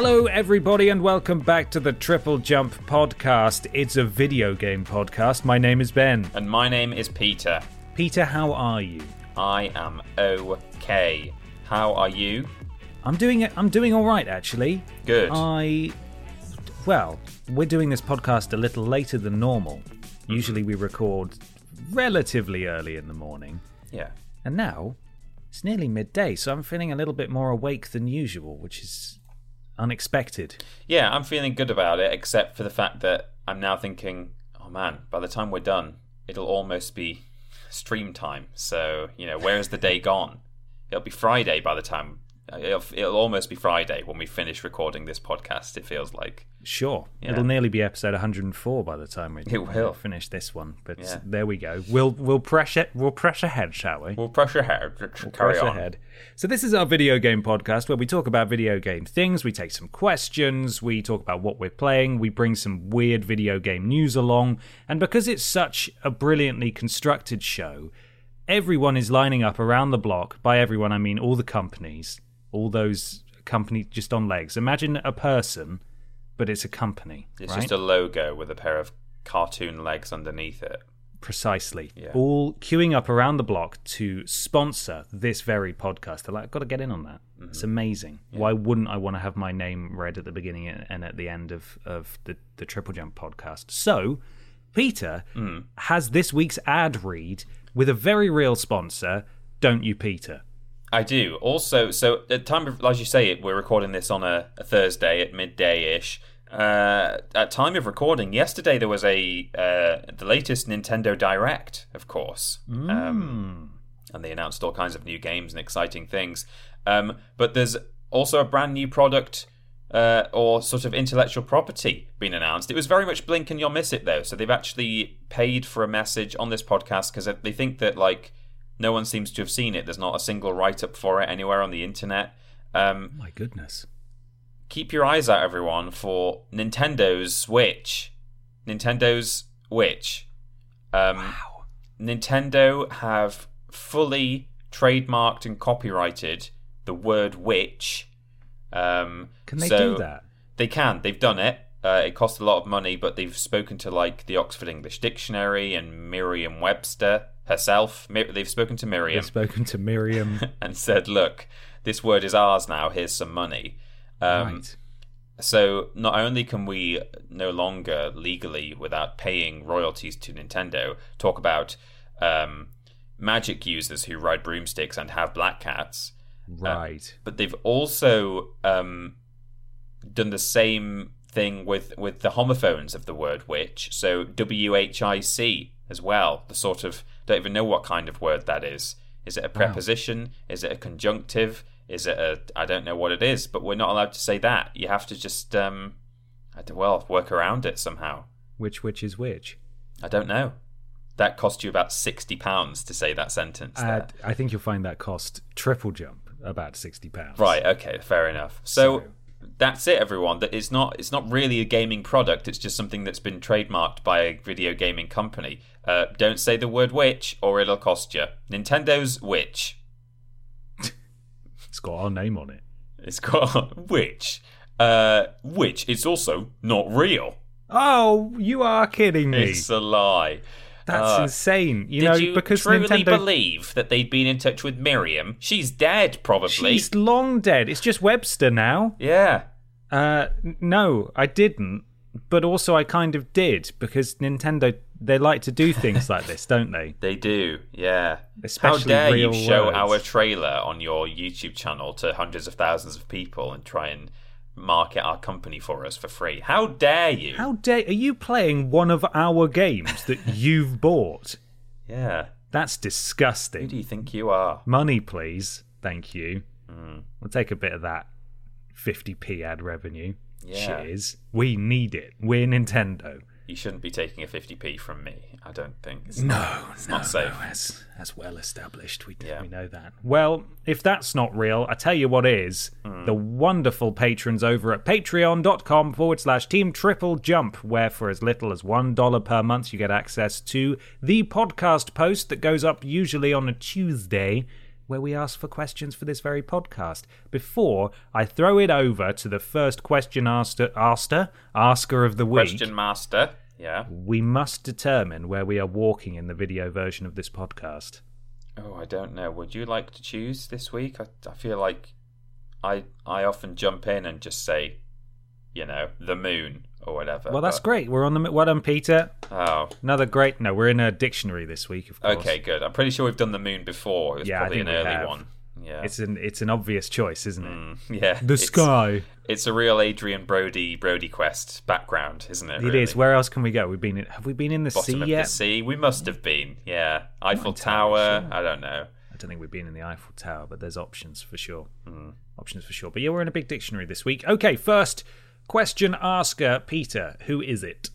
Hello, everybody, and welcome back to the Triple Jump podcast. It's a video game podcast. My name is Ben. And my name is Peter. Peter, how are you? I am okay. How are you? I'm doing it. I'm doing all right, actually. Good. I, well, we're doing this podcast a little later than normal. Mm-hmm. Usually, we record relatively early in the morning, Yeah. and now it's nearly midday, so I'm feeling a little bit more awake than usual, which is unexpected. Yeah, I'm feeling good about it, except for the fact that I'm now thinking, oh man, by the time we're done, it'll almost be stream time. So, you know, where is the day gone? It'll be Friday by the time. It'll, it'll almost be Friday when we finish recording this podcast, it feels like. Sure, Yeah. it'll nearly be episode 104 by the time we It will. finish this one. But Yeah. there we go. We'll we'll press it. We'll press ahead, shall we? We'll press ahead. We'll Carry press on. ahead. So this is our video game podcast where we talk about video game things. We take some questions. We talk about what we're playing. We bring some weird video game news along. And because it's such a brilliantly constructed show, everyone is lining up around the block. By everyone, I mean all the companies, all those companies just on legs. Imagine a person, but it's a company. It's right? just a logo with a pair of cartoon legs underneath it. Precisely. Yeah. All queuing up around the block to sponsor this very podcast. They're like, I've got to get in on that. Mm-hmm. It's amazing. Why wouldn't I want to have my name read at the beginning and at the end of, of the, the Triple Jump podcast? So, Peter Mm. has this week's ad read with a very real sponsor, don't you, Peter? I do. Also, so at time of, as you say, it we're recording this on a, a Thursday at midday ish. Uh, at time of recording, yesterday there was a uh, the latest Nintendo Direct, of course, um, and they announced all kinds of new games and exciting things. Um, but there's also a brand new product uh, or sort of intellectual property being announced. It was very much blink and you'll miss it though. So they've actually paid for a message on this podcast because they think that like no one seems to have seen it. There's not a single write up for it anywhere on the internet. Um, My goodness. keep your eyes out, everyone, for Nintendo's Switch. Nintendo's Switch. Um, Wow. Nintendo have fully trademarked and copyrighted the word witch. Um, Can they so do that? They can. They've done it. Uh, it cost a lot of money, but they've spoken to like the Oxford English Dictionary and Merriam-Webster herself. They've spoken to Miriam They've spoken to Miriam. and said, "Look, this word is ours now. Here's some money." Um, right. so not only can we no longer legally, without paying royalties to Nintendo, talk about um, magic users who ride broomsticks and have black cats, Right. but they've also um, done the same thing with with the homophones of the word witch. So W H I C as well. The sort of don't even know what kind of word that is. Is it a preposition? Is it a conjunctive? Is it a I don't know what it is, but we're not allowed to say that. You have to just um I don't, well work around it somehow. which which is which? I don't know. That cost you about sixty pounds to say that sentence. Uh. I think you'll find that cost triple jump about sixty pounds. Right. Okay. Fair enough. So, So- that's it, everyone. That it's not. It's not really a gaming product. It's just something that's been trademarked by a video gaming company. Uh, don't say the word witch or it'll cost you. Nintendo's Witch. It's got our name on it. It's got Witch. Uh, which it's also not real. Oh, you are kidding me. It's a lie. That's Uh, insane. You Did know, you because truly Nintendo. believe that they'd been in touch with Miriam? She's dead, probably. She's long dead. It's just Webster now. Yeah. Uh, no, I didn't. But also, I kind of did because Nintendo they like to do things like this, don't they? They do, yeah. Especially How dare you show words. our trailer on your YouTube channel to hundreds of thousands of people and try and market our company for us for free? How dare you? How dare are you playing one of our games that you've bought? Yeah. That's disgusting. Who do you think you are? Money, please. Thank you. Hmm. We'll take a bit of that 50p ad revenue. Yeah. Cheers. We need it. We're Nintendo. You shouldn't be taking a 50p from me. I don't think. It's No, not, it's not safe. That's that's well established. We Yeah. we know that. Well, if that's not real, I tell you what is. Hmm. The wonderful patrons over at patreon.com forward slash team triple jump, where for as little as one dollar per month you get access to the podcast post that goes up usually on a Tuesday. Where we ask for questions for this very podcast. Before I throw it over to the first question asker, asker, asker of the week, Question Master. Yeah. we must determine where we are walking in the video version of this podcast. Oh, I don't know. Would you like to choose this week? I, I feel like I I often jump in and just say, you know, the moon or whatever. Well, that's but- great. We're on the well done, Peter. Oh, Another great. No, we're in a dictionary this week, of course. okay, good. I'm pretty sure we've done the moon before. It was Yeah, I probably an early have. one. Yeah. It's an it's an obvious choice, isn't it? Mm, yeah. The it's- sky. It's a real Adrien Brody Brody quest background, isn't it? It really? is. Where else can we go? We've been. In, have we been in the Bottom sea of yet? the sea. We must have been. Yeah. Eiffel Tower. sure. I don't know. I don't think we've been in the Eiffel Tower, but there's options for sure. Hmm. Options for sure. But yeah, we're in a big dictionary this week. Okay, first question asker, Peter. Who is it?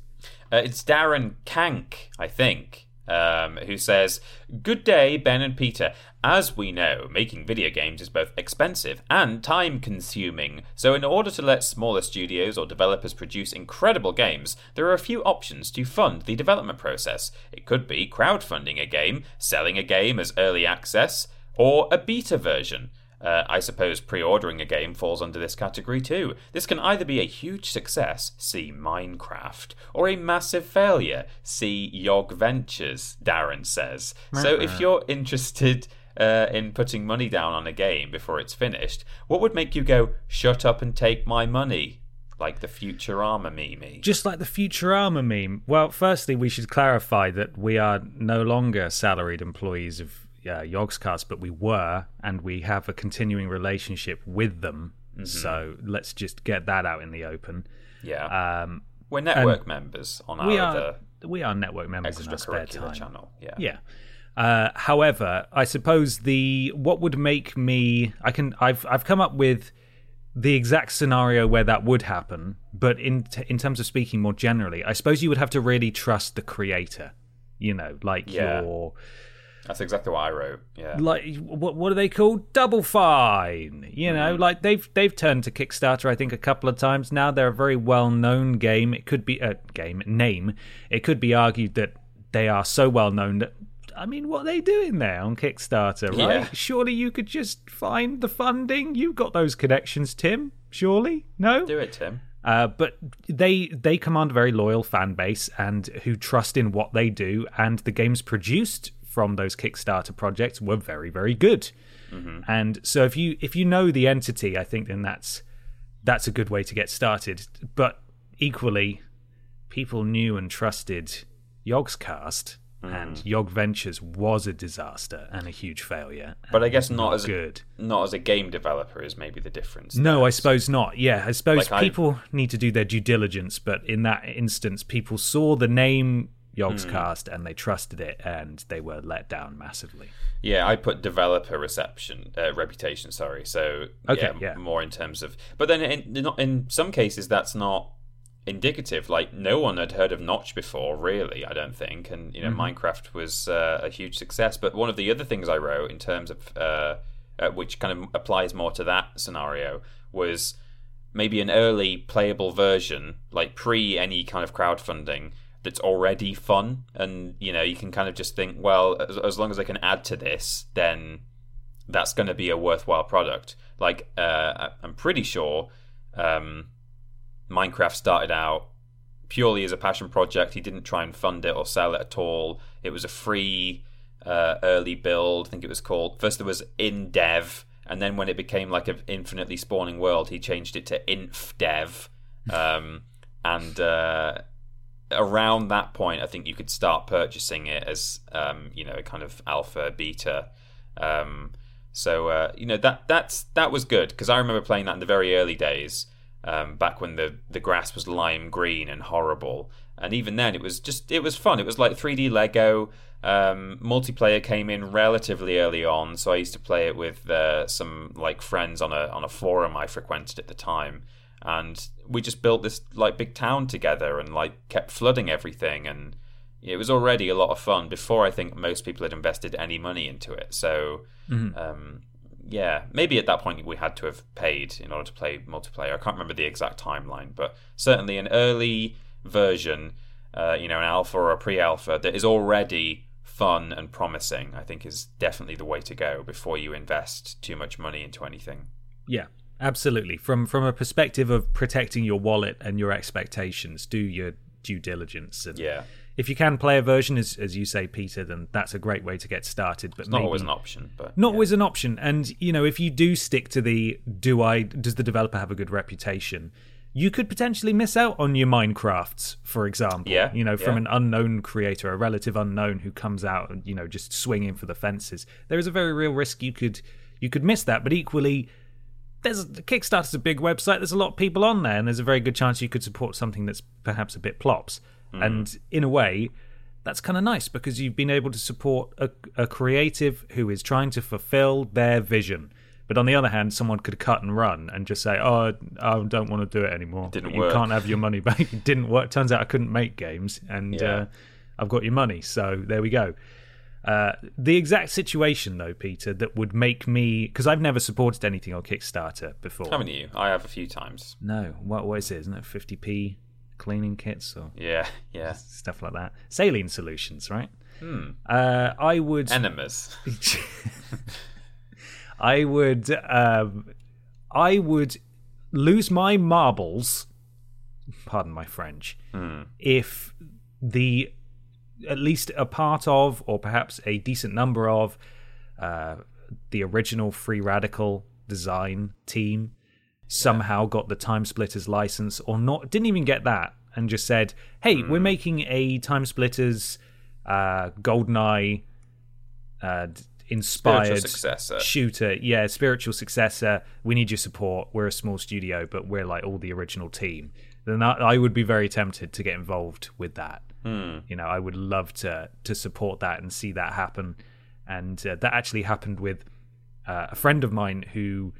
Uh, it's Darren Kank, I think, um, who says, Good day, Ben and Peter. As we know, making video games is both expensive and time consuming. So, in order to let smaller studios or developers produce incredible games, there are a few options to fund the development process. It could be crowdfunding a game, selling a game as early access, or a beta version. Uh, I suppose pre ordering a game falls under this category too. This can either be a huge success, see Minecraft, or a massive failure, see Yogventures, Darren says. So if you're interested uh, in putting money down on a game before it's finished, what would make you go, shut up and take my money? Like the Futurama meme. Just like the Futurama meme. Well, firstly, we should clarify that we are no longer salaried employees of uh, Yogscast, but we were, and we have a continuing relationship with them. Mm-hmm. So let's just get that out in the open. Yeah. Um, We're network members on our we are other we are network members in our spare time. channel. Yeah. Yeah. Uh, however, I suppose the what would make me I can I've I've come up with the exact scenario where that would happen, but in t- in terms of speaking more generally, I suppose you would have to really trust the creator. You know, like Yeah. your That's exactly what I wrote. Yeah. like what what are they called? Double Fine. You know, like they've they've turned to Kickstarter I think a couple of times now. They're a very well known game. It could be a game name. It could be argued that they are so well known that I mean, what are they doing there on Kickstarter, right? Yeah. Surely you could just find the funding. You've got those connections, Tim. Surely, no. Do it, Tim. Uh, but they they command a very loyal fan base and who trust in what they do, and the games produced from those Kickstarter projects were very very good. Mm-hmm. And so if you if you know the entity, I think then that's that's a good way to get started. But equally, people knew and trusted Yogscast, mm-hmm. and Yogventures was a disaster and a huge failure. But I guess not as a, good. not as a game developer is maybe the difference. No, there. I suppose not. Yeah, I suppose Like I- people need to do their due diligence, but in that instance, people saw the name Yogscast Hmm. and they trusted it, and they were let down massively. Yeah, I put developer reception uh, reputation. Sorry, so Okay, yeah, yeah. more in terms of. But then in in some cases that's not indicative. Like no one had heard of Notch before, really. I don't think, and you know, Mm-hmm. Minecraft was uh, a huge success. But one of the other things I wrote in terms of uh, uh, which kind of applies more to that scenario was maybe an early playable version, like pre any kind of crowdfunding, that's already fun, and you know you can kind of just think, well, as, as long as I can add to this, then that's going to be a worthwhile product. Like uh, I'm pretty sure um, Minecraft started out purely as a passion project. He didn't try and fund it or sell it at all. It was a free uh, early build. I think it was called. First there was in dev, and then when it became like an infinitely spawning world, he changed it to Infdev. Um, and uh, around that point, I think you could start purchasing it as um, you know, a kind of alpha, beta. Um, so uh, you know that that's that was good because I remember playing that in the very early days, um, back when the the grass was lime green and horrible. And even then, it was just it was fun. It was like 3D Lego. Um, multiplayer came in relatively early on, so I used to play it with uh, some like friends on a on a forum I frequented at the time and we just built this like big town together and like kept flooding everything and it was already a lot of fun before I think most people had invested any money into it. So, mm-hmm. um, yeah, maybe at that point we had to have paid in order to play multiplayer. I can't remember the exact timeline, but certainly an early version, uh, you know, an alpha or a pre-alpha that is already fun and promising, I think is definitely the way to go before you invest too much money into anything. Yeah, Absolutely. From from a perspective of protecting your wallet and your expectations, do your due diligence. And yeah. If you can play a version, as as you say, Peter, then that's a great way to get started. But it's not always an option. But not yeah. always an option. And you know, if you do stick to the do I does the developer have a good reputation? You could potentially miss out on your Minecrafts, for example. Yeah, you know, yeah. from an unknown creator, a relative unknown who comes out and you know just swinging for the fences. There is a very real risk you could you could miss that. But equally, there's Kickstarter's a big website. There's a lot of people on there, and there's a very good chance you could support something that's perhaps a bit plops. Mm. And in a way, that's kind of nice because you've been able to support a, a, creative who is trying to fulfill their vision. But on the other hand, someone could cut and run and just say, "Oh, I don't want to do it anymore. Didn't you work. can't have your money back. it didn't work. Turns out I couldn't make games, and yeah. uh, I've got your money. So there we go." Uh, the exact situation, though, Peter, that would make me because I've never supported anything on Kickstarter before. Haven't you? I have a few times. No, what what is it? Isn't it 50p cleaning kits or yeah, yeah, stuff like that? Saline solutions, right? Hmm. Uh, I would enemas. I would, um, I would lose my marbles. Pardon my French. Hmm. If the at least a part of, or perhaps a decent number of, uh, the original Free Radical design team somehow got the Time Splitters license, or not, didn't even get that, and just said, "Hey, mm. we're hmm. making a Time Splitters uh, GoldenEye uh, inspired shooter, yeah, spiritual successor. We need your support. We're a small studio, but we're like all the original team." Then I, I would be very tempted to get involved with that. Hmm. You know, I would love to to support that and see that happen. And uh, that actually happened with uh, a friend of mine who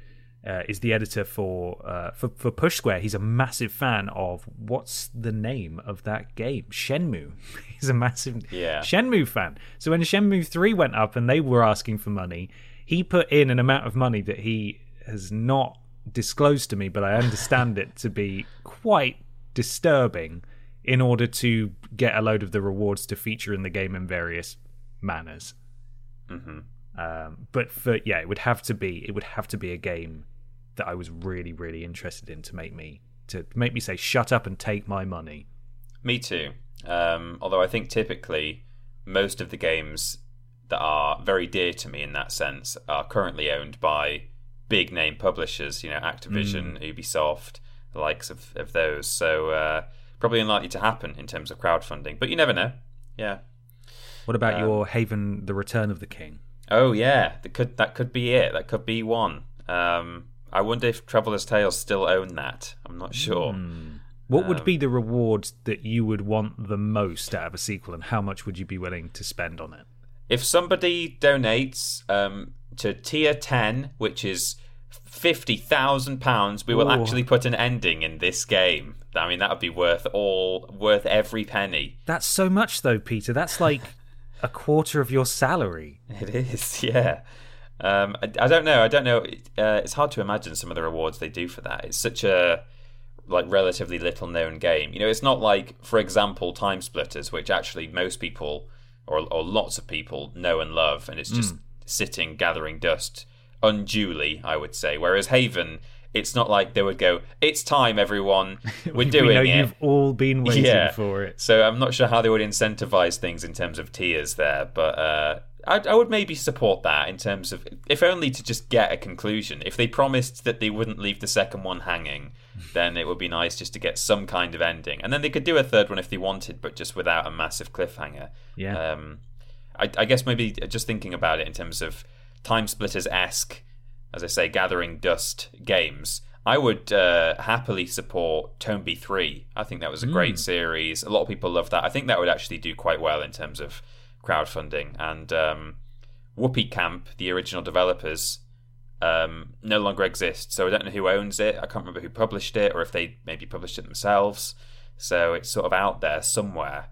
uh, is the editor for, uh, for for Push Square. He's a massive fan of what's the name of that game? Shenmue. He's a massive yeah. Shenmue fan. So when Shenmue three went up and they were asking for money, he put in an amount of money that he has not disclosed to me, but I understand it to be quite disturbing in order to get a load of the rewards to feature in the game in various manners. Mm-hmm. Um, but for yeah, it would have to be it would have to be a game that I was really really interested in to make me to make me say shut up and take my money. Me too. Um, although I think typically most of the games that are very dear to me in that sense are currently owned by big name publishers. You know, Activision, mm. Ubisoft, the likes of of those. So. Uh, probably unlikely to happen in terms of crowdfunding, but you never know. Yeah. What about um, your Haven: The Return of the King? Oh yeah, that could that could be it. That could be one. Um, I wonder if Traveller's Tales still own that. I'm not sure. Mm. What um, would be the reward that you would want the most out of a sequel, and how much would you be willing to spend on it? If somebody donates um, to tier 10, which is fifty thousand pounds, we will Ooh. actually put an ending in this game. I mean, that would be worth all, worth every penny. That's so much, though, Peter. That's like a quarter of your salary. It is, yeah. Um, I, I, don't know. I don't know. Uh, it's hard to imagine some of the rewards they do for that. It's such a like relatively little known game. You know, it's not like, for example, Time Splitters, which actually most people or or lots of people know and love, and it's just sitting gathering dust unduly, I would say. Whereas Haven, it's not like they would go, "It's time, everyone, we're we doing know it." you've all been waiting yeah. for it. So I'm not sure how they would incentivize things in terms of tiers there, but uh, I, I would maybe support that in terms of, if only to just get a conclusion. If they promised that they wouldn't leave the second one hanging, then it would be nice just to get some kind of ending, and then they could do a third one if they wanted, but just without a massive cliffhanger. Yeah. Um, I, I guess maybe just thinking about it in terms of time splitters esque, as I say, gathering dust games. I would uh, happily support Tomba 3. I think that was a great series. A lot of people love that. I think that would actually do quite well in terms of crowdfunding. And um, Whoopee Camp, the original developers, um, no longer exist. So I don't know who owns it. I can't remember who published it or if they maybe published it themselves. So it's sort of out there somewhere.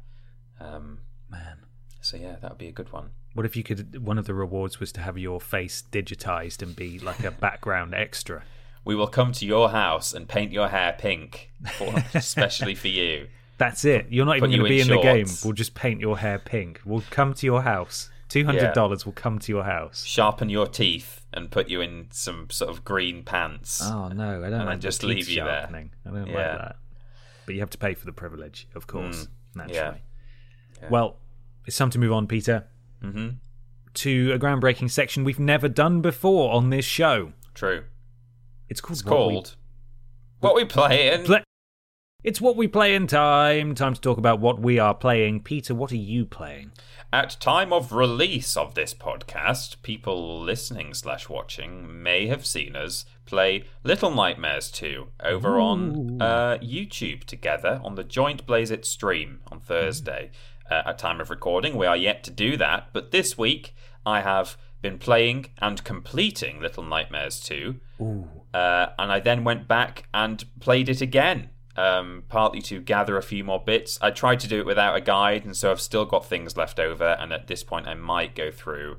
Um, Man. so yeah, that would be a good one. What if you could? One of the rewards was to have your face digitized and be like a background extra. We will come to your house and paint your hair pink, for, especially for you. That's it. You're not even going to be in in the game. We'll just paint your hair pink. We'll come to your house. Two hundred dollars will come to your house. Sharpen your teeth and put you in some sort of green pants. Oh no, I don't And like just leave you there. I don't Yeah. like that. But you have to pay for the privilege, of mm. course. naturally. yeah. Yeah. Well, it's time to move on, Peter, hmm to a groundbreaking section we've never done before on this show. True. It's called. It's What We What We Play and Play- It's what we play in time. Time to talk about what we are playing. Peter, what are you playing? At time of release of this podcast, people listening slash watching may have seen us play Little Nightmares 2 over on uh, YouTube together on the joint Blaze It stream on Thursday. Uh, at time of recording, we are yet to do that, but this week I have been playing and completing Little Nightmares 2. Uh, and I then went back and played it again, um, partly to gather a few more bits. I tried to do it without a guide, and so I've still got things left over. And at this point, I might go through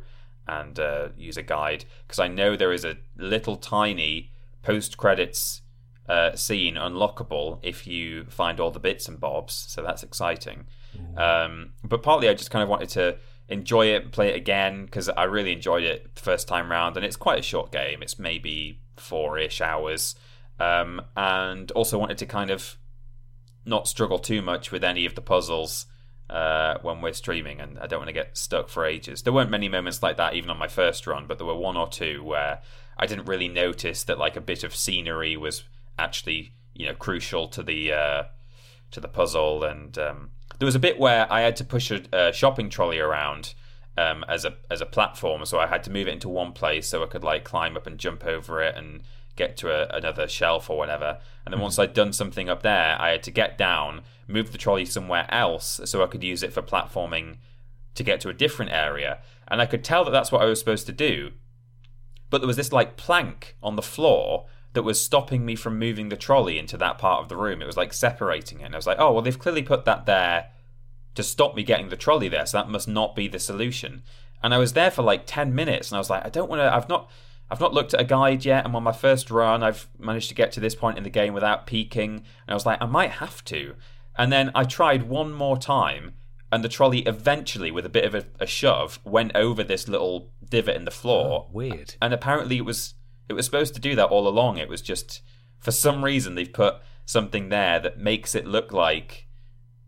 and uh, use a guide because I know there is a little tiny post credits uh, scene unlockable if you find all the bits and bobs. So that's exciting. Um, but partly, I just kind of wanted to enjoy it, play it again because I really enjoyed it the first time round, and it's quite a short game. It's maybe four-ish hours, um, and also wanted to kind of not struggle too much with any of the puzzles uh, when we're streaming, and I don't want to get stuck for ages. There weren't many moments like that even on my first run, but there were one or two where I didn't really notice that like a bit of scenery was actually you know crucial to the uh, to the puzzle, and um, there was a bit where I had to push a, a shopping trolley around. Um, as a as a platform, so I had to move it into one place so I could like climb up and jump over it and get to a, another shelf or whatever. And then once I'd done something up there, I had to get down, move the trolley somewhere else so I could use it for platforming to get to a different area. And I could tell that that's what I was supposed to do. But there was this like plank on the floor that was stopping me from moving the trolley into that part of the room. It was like separating it. And I was like, oh, well, they've clearly put that there to stop me getting the trolley there. So that must not be the solution. And I was there for like 10 minutes and I was like, I don't want to, I've not. I've not looked at a guide yet. I'm on my first run. I've managed to get to this point in the game without peeking. And I was like, I might have to. And then I tried one more time, and the trolley eventually, with a bit of a, a shove, went over this little divot in the floor. Weird. And apparently, it was it was supposed to do that all along. It was just for some reason they've put something there that makes it look like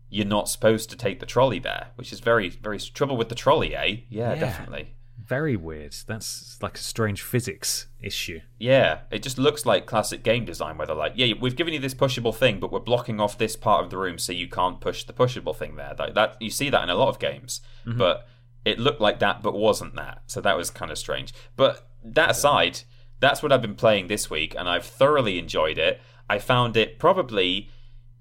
you're not supposed to take the trolley there, which is very very trouble with the trolley, eh? Yeah, Yeah. definitely. Very weird. That's like a strange physics issue. Yeah, it just looks like classic game design where they're like, yeah, we've given you this pushable thing, but we're blocking off this part of the room so you can't push the pushable thing there. That, that you see that in a lot of games, but it looked like that, but wasn't that. So that was kind of strange. But that aside, that's what I've been playing this week, and I've thoroughly enjoyed it. I found it probably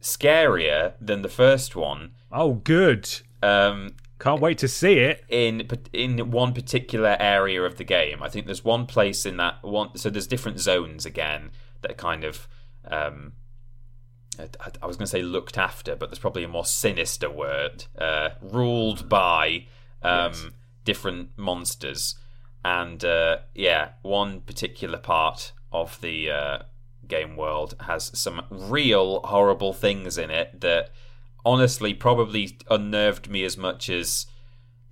scarier than the first one. Oh, good. Um, Can't wait to see it. in in one particular area of the game. I think there's one place in that one. So there's different zones again that kind of. Um, I, I was going to say looked after, but there's probably a more sinister word. Uh, ruled by um, Yes. different monsters, and uh, yeah, one particular part of the uh, game world has some real horrible things in it that honestly probably unnerved me as much as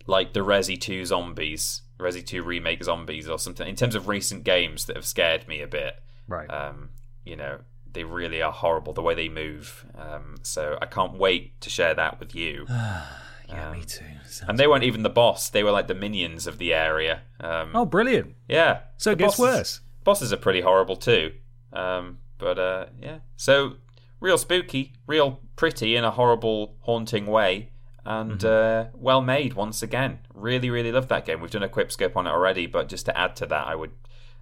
like the Resi 2 zombies, Resi 2 remake zombies or something in terms of recent games that have scared me a bit. Right. Um, you know, they really are horrible the way they move. Um, so I can't wait to share that with you. yeah, um, me too. Sounds and they weren't even the boss; they were like the minions of the area. Um, Oh, brilliant. yeah. So it gets bosses- worse. Bosses are pretty horrible too. Um, but uh, yeah, so real spooky, real pretty in a horrible, haunting way, and uh, well made once again. Really, really love that game. We've done a quick scope on it already, but just to add to that, I would.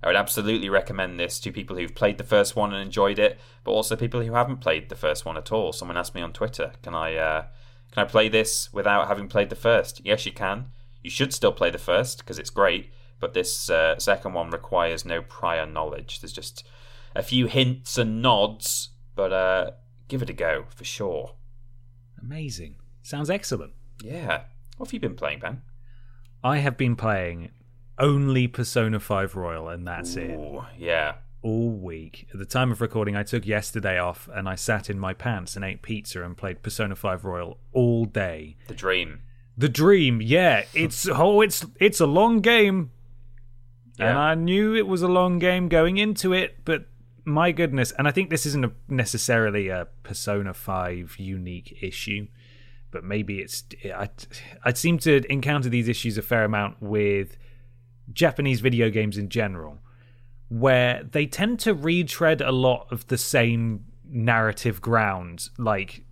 I would absolutely recommend this to people who've played the first one and enjoyed it, but also people who haven't played the first one at all. Someone asked me on Twitter, "Can I, uh, can I play this without having played the first? Yes, you can. You should still play the first because it's great, but this uh, second one requires no prior knowledge. There's just a few hints and nods, but uh, give it a go for sure. Amazing. Sounds excellent. Yeah. What have you been playing, Ben? I have been playing only Persona 5 Royal, and that's it. Yeah. All week. At the time of recording, I took yesterday off and I sat in my pants and ate pizza and played Persona 5 Royal all day. The dream. The dream, yeah. It's oh, it's it's a long game, and I knew it was a long game going into it. But my goodness, and I think this isn't a, necessarily a Persona Five unique issue, but maybe it's. I I seem to encounter these issues a fair amount with Japanese video games in general, where they tend to retread a lot of the same narrative ground, like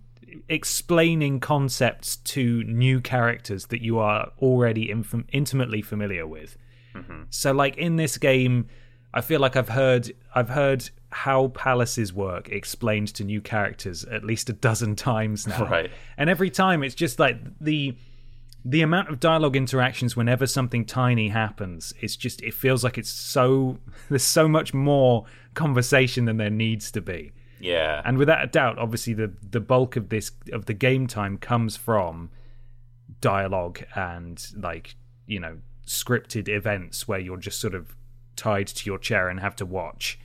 explaining concepts to new characters that you are already inf- intimately familiar with. Mm-hmm. So, like in this game, I feel like I've heard I've heard how palaces work explained to new characters at least a dozen times now, Right. and every time it's just like the the amount of dialogue interactions whenever something tiny happens it's just it feels like it's so there's so much more conversation than there needs to be. Yeah. and without a doubt obviously the the bulk of this of the game time comes from dialogue and like you know scripted events where you're just sort of tied to your chair and have to watch.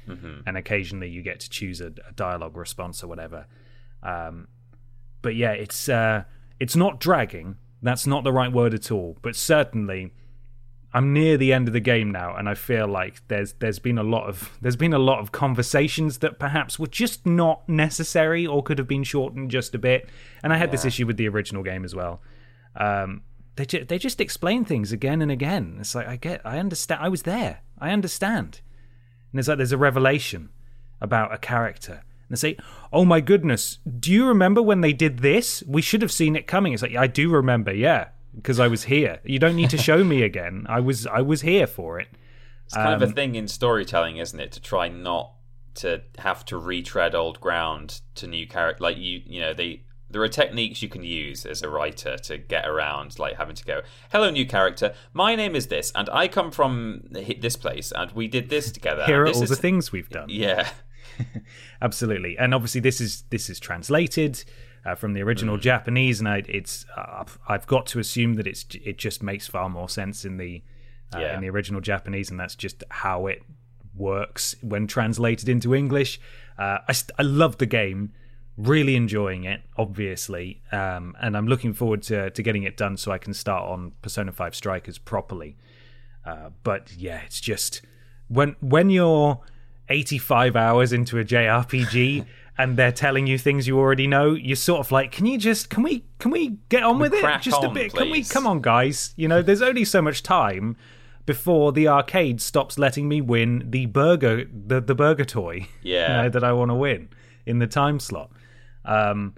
And occasionally you get to choose a, a dialogue response or whatever. Um, but yeah it's uh, it's not dragging that's not the right word at all but certainly I'm near the end of the game now, and I feel like there's there's been a lot of there's been a lot of conversations that perhaps were just not necessary or could have been shortened just a bit. And I had this issue with the original game as well. Um, they ju- they just explain things again and again. It's like I get I understand I was there I understand, and it's like there's a revelation about a character. And they say, "Oh my goodness, do you remember when they did this? We should have seen it coming." It's like, "I do remember, yeah, because I was here. You don't need to show me again. I was I was here for it." It's kind of a Um, thing in storytelling, isn't it? To try not to have to retread old ground to new character. Like you, you know, they there are techniques you can use as a writer to get around, like having to go, "Hello, new character. My name is this, and I come from this place, and we did this together." Here are this all is... the things we've done. Yeah, absolutely and obviously this is this is translated uh, from the Mm. original japanese and I, it's uh, i've got to assume that it's it just makes far more sense in the uh, Yeah. in the original japanese and that's just how it works when translated into english uh, I, st- I love the game really enjoying it obviously um, and i'm looking forward to, to getting it done so i can start on persona 5 strikers properly uh, but yeah, it's just when when you're 85 hours into a JRPG and they're telling you things you already know, you're sort of like, can you just can we can we get on with it just a on, bit? Can we come on, guys? You know, there's only so much time before the arcade stops letting me win the burger the the burger toy. Yeah. you know, that I want to win in the time slot. Um,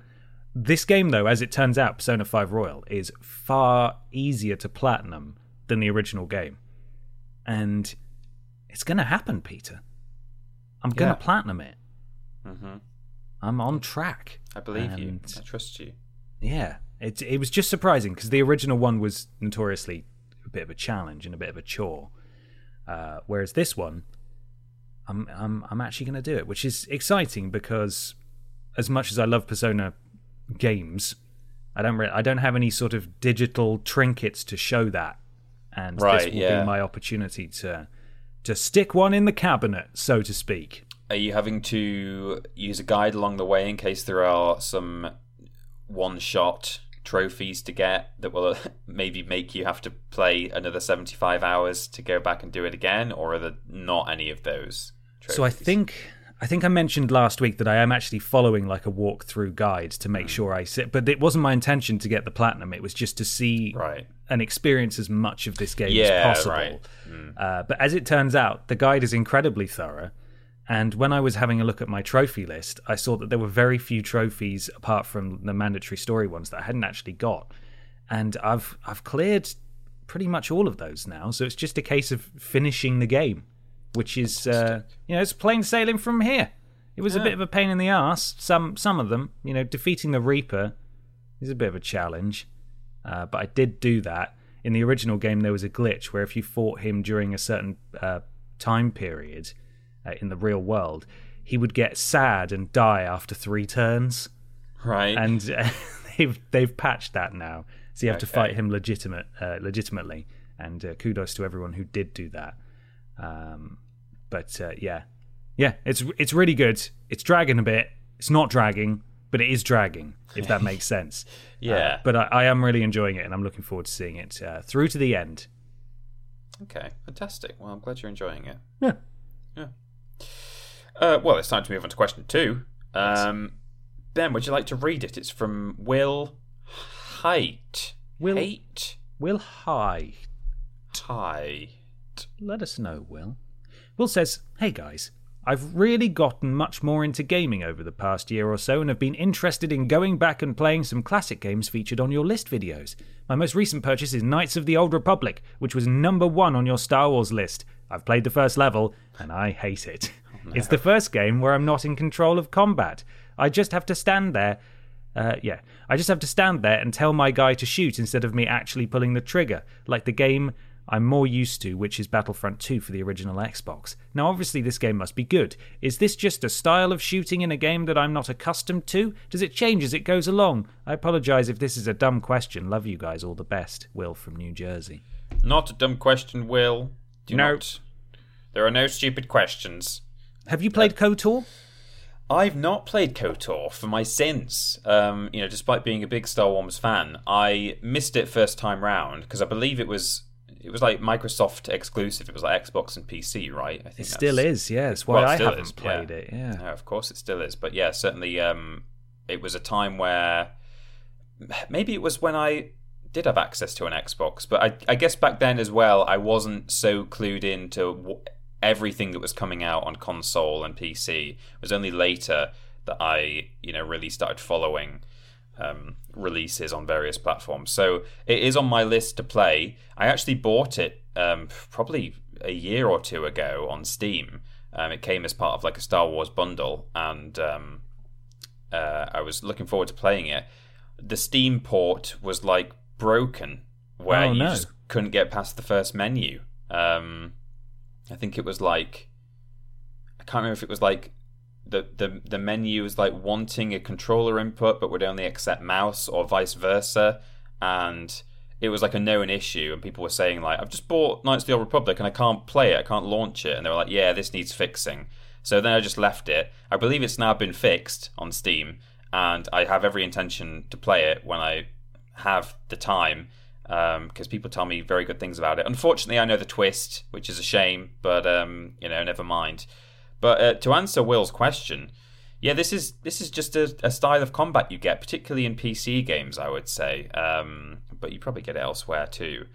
this game, though, as it turns out, Persona 5 Royal is far easier to platinum than the original game. And it's going to happen, Peter. I'm going Yeah. to platinum it. hmm I'm on track. I believe you. I trust you. Yeah, it it was just surprising because the original one was notoriously a bit of a challenge and a bit of a chore, uh, whereas this one, I'm I'm I'm actually going to do it, which is exciting because as much as I love Persona games, I don't re- I don't have any sort of digital trinkets to show that, and this will yeah. be my opportunity to to stick one in the cabinet, so to speak. are you having to use a guide along the way in case there are some one-shot trophies to get that will maybe make you have to play another 75 hours to go back and do it again or are there not any of those trophies? So I think I think I mentioned last week that I am actually following like a walkthrough guide to make mm. sure I sit, but it wasn't my intention to get the platinum. It was just to see right. and experience as much of this game yeah, as possible. Right. Mm. Uh, but as it turns out, the guide is incredibly thorough. And when I was having a look at my trophy list, I saw that there were very few trophies apart from the mandatory story ones that I hadn't actually got. And I've I've cleared pretty much all of those now. So it's just a case of finishing the game, which is uh, you know it's plain sailing from here. It was yeah. a bit of a pain in the ass. Some some of them, you know, defeating the Reaper is a bit of a challenge, uh, but I did do that. In the original game, there was a glitch where if you fought him during a certain uh, time period, uh, in the real world, he would get sad and die after three turns. Right. And uh, they've they've patched that now, so you have okay. to fight him legitimate uh, legitimately. And uh, kudos to everyone who did do that. Um, but uh, yeah, yeah, it's it's really good. It's dragging a bit. It's not dragging, but it is dragging, if that makes sense. yeah. Uh, but I, I, am really enjoying it, and I'm looking forward to seeing it uh, through to the end. Okay, fantastic. Well, I'm glad you're enjoying it. Yeah. Yeah. Uh, well, it's time to move on to question two. Um, ben, would you like to read it? It's from Will Height. Will Hate? Will Height. Height. Let us know, Will. Will says, Hey guys, I've really gotten much more into gaming over the past year or so and have been interested in going back and playing some classic games featured on your list videos. My most recent purchase is Knights of the Old Republic, which was number one on your Star Wars list. I've played the first level, and I hate it. Oh, no. It's the first game where I'm not in control of combat. I just have to stand there. Uh, yeah, I just have to stand there and tell my guy to shoot instead of me actually pulling the trigger, like the game I'm more used to, which is Battlefront 2 for the original Xbox. Now, obviously, this game must be good. Is this just a style of shooting in a game that I'm not accustomed to? Does it change as it goes along? I apologise if this is a dumb question. Love you guys all the best. Will from New Jersey. Not a dumb question, Will. Do no. not. There are no stupid questions. Have you played uh, KOTOR? I've not played KOTOR for my sins. Um, you know, despite being a big Star Wars fan, I missed it first time round because I believe it was it was like Microsoft exclusive. It was like Xbox and PC, right? I think it still is. Yeah, that's why well, I haven't is, played yeah. it. Yeah. yeah, of course it still is. But yeah, certainly, um, it was a time where maybe it was when I did have access to an Xbox, but I, I guess back then as well, I wasn't so clued into everything that was coming out on console and PC. It was only later that I, you know, really started following um, releases on various platforms. So it is on my list to play. I actually bought it um, probably a year or two ago on Steam. Um, it came as part of like a Star Wars bundle, and um, uh, I was looking forward to playing it. The Steam port was like broken where oh, you no. just couldn't get past the first menu. Um, I think it was like I can't remember if it was like the, the the menu was like wanting a controller input but would only accept mouse or vice versa and it was like a known issue and people were saying like I've just bought Knights of the Old Republic and I can't play it, I can't launch it and they were like, Yeah, this needs fixing. So then I just left it. I believe it's now been fixed on Steam and I have every intention to play it when I have the time because um, people tell me very good things about it. Unfortunately, I know the twist, which is a shame, but um, you know, never mind. But uh, to answer Will's question, yeah, this is this is just a, a, style of combat you get, particularly in PC games, I would say. Um, but you probably get it elsewhere too.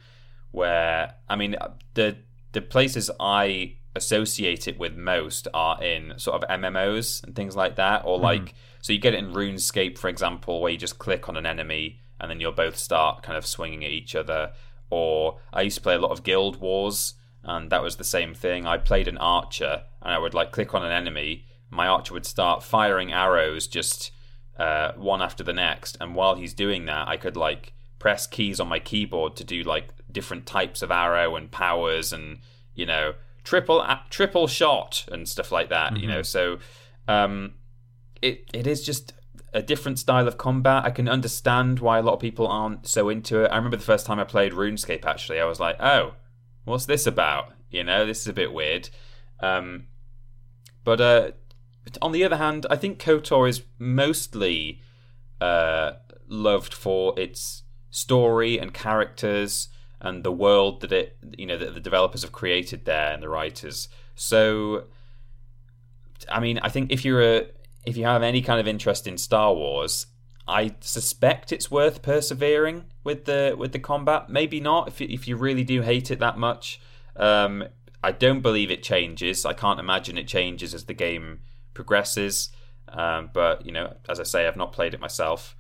Where I mean, uh, the the places I associate it with most are in sort of MMOs and things like that, or mm. like so you get it in RuneScape, for example, where you just click on an enemy and then you'll both start kind of swinging at each other. Or I used to play a lot of Guild Wars, and that was the same thing. I played an archer, and I would like click on an enemy. My archer would start firing arrows just uh, one after the next, and while he's doing that, I could like press keys on my keyboard to do like different types of arrow and powers, and you know triple uh, triple shot and stuff like that. Mm-hmm. You know, mm-hmm. so um, it it is just a different style of combat. I can understand why a lot of people aren't so into it. I remember the first time I played RuneScape, actually, I was like, oh, what's this about? You know, this is a bit weird. Um, but uh, on the other hand, I think KOTOR is mostly uh, loved for its story and characters and the world that it you know that the developers have created there and the writers. So, I mean, I think if you're a if you have any kind of interest in Star Wars, I suspect it's worth persevering with the with the combat. Maybe not if you, if you really do hate it that much. Um, I don't believe it changes. I can't imagine it changes as the game progresses. Um, but you know, as I say, I've not played it myself.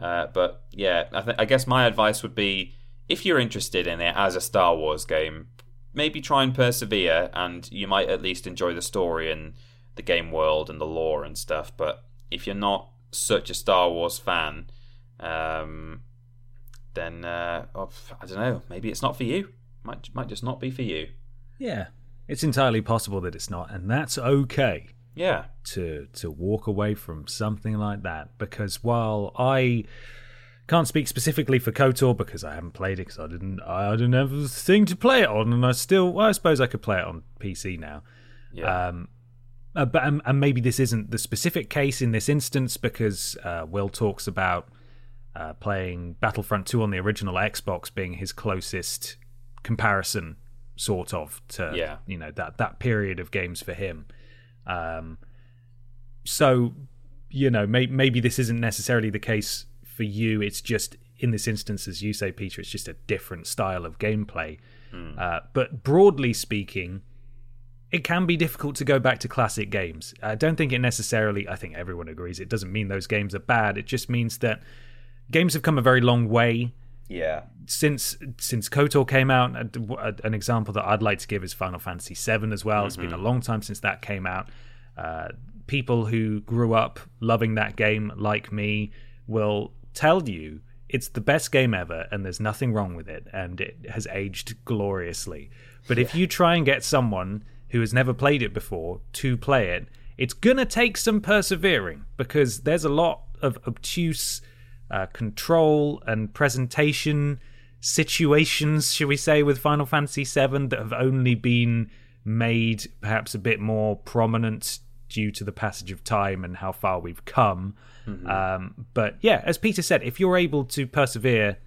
Uh, but yeah, I, th- I guess my advice would be if you're interested in it as a Star Wars game, maybe try and persevere, and you might at least enjoy the story and the game world and the lore and stuff. But if you're not such a Star Wars fan, um, then uh, I don't know. Maybe it's not for you. Might might just not be for you. Yeah, it's entirely possible that it's not, and that's okay. Yeah. To to walk away from something like that because while I can't speak specifically for KOTOR because I haven't played it because I didn't I didn't have a thing to play it on, and I still well, I suppose I could play it on PC now. Yeah. Um, uh, but and, and maybe this isn't the specific case in this instance because uh, Will talks about uh, playing Battlefront 2 on the original Xbox being his closest comparison, sort of to Yeah. you know that that period of games for him. Um, so you know may, maybe this isn't necessarily the case for you. It's just in this instance, as you say, Peter, it's just a different style of gameplay. Uh, but broadly speaking, it can be difficult to go back to classic games. I don't think it necessarily, I think everyone agrees, it doesn't mean those games are bad. It just means that games have come a very long way yeah. since since KOTOR came out. An example that I'd like to give is Final Fantasy VII as well. It's been a long time since that came out. Uh, people who grew up loving that game, like me, will tell you it's the best game ever and there's nothing wrong with it and it has aged gloriously. But if you try and get someone who has never played it before to play it, it's gonna take some persevering because there's a lot of obtuse uh, control and presentation situations, shall we say, with Final Fantasy VII that have only been made perhaps a bit more prominent due to the passage of time and how far we've come. Um, but yeah, as Peter said, if you're able to persevere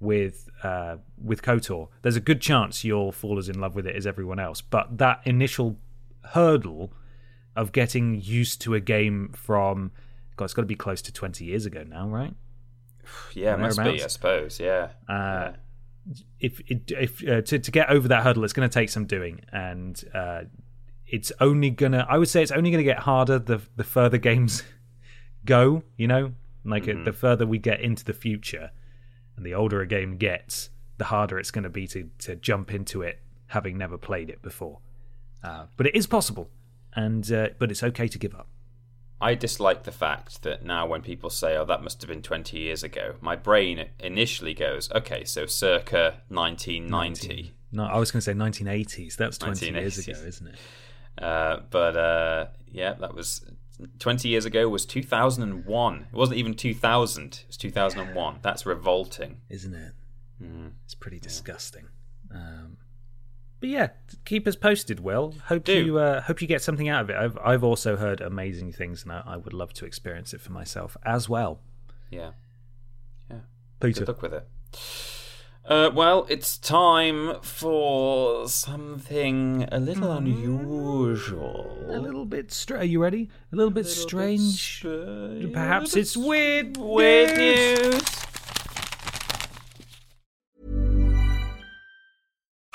with uh, with Kotor, there's a good chance you'll fall as in love with it as everyone else. But that initial hurdle of getting used to a game from God, it's got to be close to 20 years ago now, right? Yeah, must be, I suppose. Yeah. Uh, if if uh, to to get over that hurdle, it's going to take some doing, and uh, it's only gonna. I would say it's only going to get harder the the further games go. You know, like uh, the further we get into the future, and the older a game gets, the harder it's going to be to to jump into it, having never played it before. Uh, but it is possible, and uh, but it's okay to give up. I dislike the fact that now when people say, oh, that must have been 20 years ago, my brain initially goes, okay, so circa 1990. No, I was going to say 1980s. That's 20 years ago, isn't it? Uh, but uh, yeah, that was 20 years ago was 2001. It wasn't even 2000, it was 2001. That's revolting. isn't it? It's pretty disgusting. Um, but yeah, keep us posted. Will hope Do. you uh, hope you get something out of it. I've I've also heard amazing things, and I, I would love to experience it for myself as well. Yeah. Yeah. Peter, Good luck with it. Uh, well, it's time for something a little unusual. a little bit strange. Are you ready? A little bit strange. Perhaps it's weird. Weird news.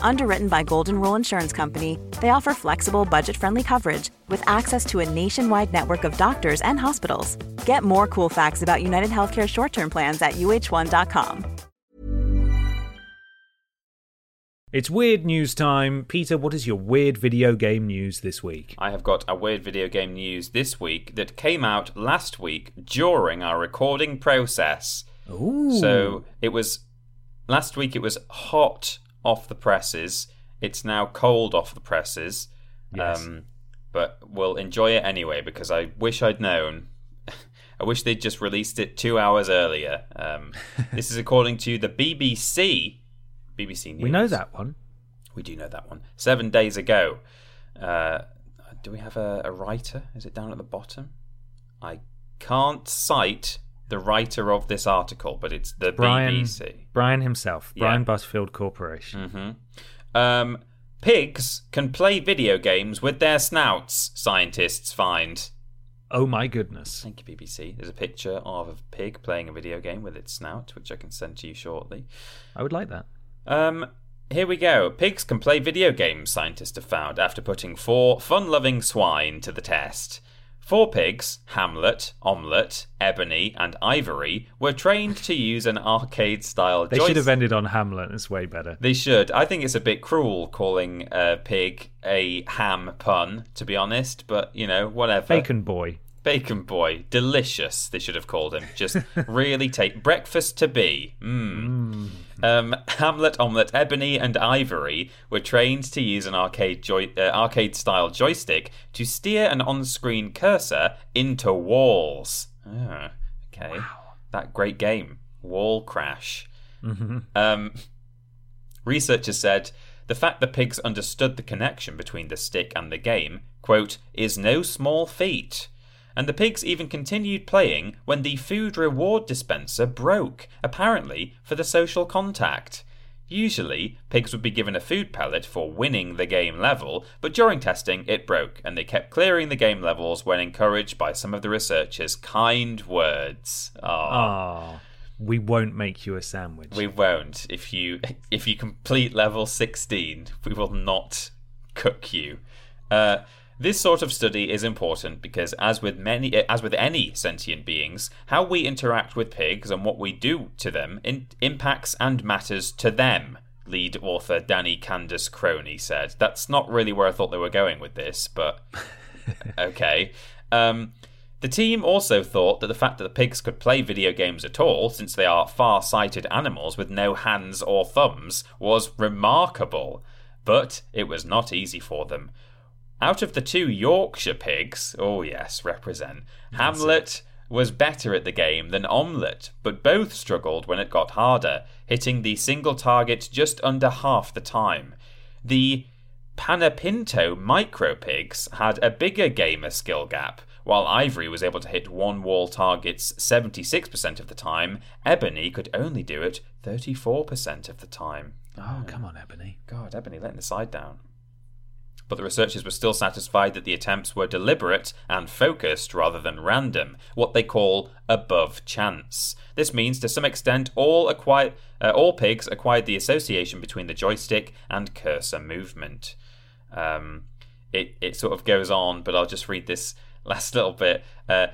Underwritten by Golden Rule Insurance Company, they offer flexible, budget friendly coverage with access to a nationwide network of doctors and hospitals. Get more cool facts about United Healthcare short term plans at uh1.com. It's weird news time. Peter, what is your weird video game news this week? I have got a weird video game news this week that came out last week during our recording process. Ooh. So it was last week. It was hot off the presses. It's now cold off the presses. Yes. Um, but we'll enjoy it anyway because I wish I'd known. I wish they'd just released it two hours earlier. Um, this is according to the BBC. BBC News. we know that one. We do know that one. Seven days ago. Uh, do we have a, a writer? Is it down at the bottom? I can't cite the writer of this article, but it's the Brian, BBC. Brian himself, Yeah. Brian Busfield Corporation. hmm Um, pigs can play video games with their snouts, scientists find. Oh my goodness. Thank you, BBC. There's a picture of a pig playing a video game with its snout, which I can send to you shortly. I would like that. Um, here we go. Pigs can play video games, scientists have found, after putting four fun loving swine to the test. Four pigs, Hamlet, Omelette, Ebony, and Ivory, were trained to use an arcade style They should have ended on Hamlet. It's way better. They should. I think it's a bit cruel calling a pig a ham pun, to be honest, but you know, whatever. Bacon Boy. Bacon boy, delicious. They should have called him. Just really take breakfast to be. Mm. Um, Hamlet, Omelette, Ebony, and Ivory were trained to use an arcade joy- uh, arcade style joystick to steer an on-screen cursor into walls. Ah, okay, that great game, Wall Crash. Um, Researchers said the fact the pigs understood the connection between the stick and the game, quote, is no small feat. And the pigs even continued playing when the food reward dispenser broke, apparently for the social contact. Usually, pigs would be given a food pellet for winning the game level, but during testing it broke, and they kept clearing the game levels when encouraged by some of the researchers' kind words. Ah, we won't make you a sandwich. We won't. If you if you complete level sixteen, we will not cook you. Uh, this sort of study is important because, as with many, as with any sentient beings, how we interact with pigs and what we do to them in, impacts and matters to them. Lead author Danny Candace Croney said. That's not really where I thought they were going with this, but okay. Um, the team also thought that the fact that the pigs could play video games at all, since they are far sighted animals with no hands or thumbs, was remarkable. But it was not easy for them. Out of the two Yorkshire pigs, oh yes, represent, Hamlet was better at the game than Omelette, but both struggled when it got harder, hitting the single target just under half the time. The Panepinto micro pigs had a bigger gamer skill gap. While Ivory was able to hit one wall targets 76% of the time, Ebony could only do it 34% of the time. oh, come on, Ebony. God, Ebony letting the side down. But the researchers were still satisfied that the attempts were deliberate and focused rather than random, what they call above chance. This means, to some extent, all uh, all pigs acquired the association between the joystick and cursor movement. Um, it it sort of goes on, but I'll just read this last little bit. Uh,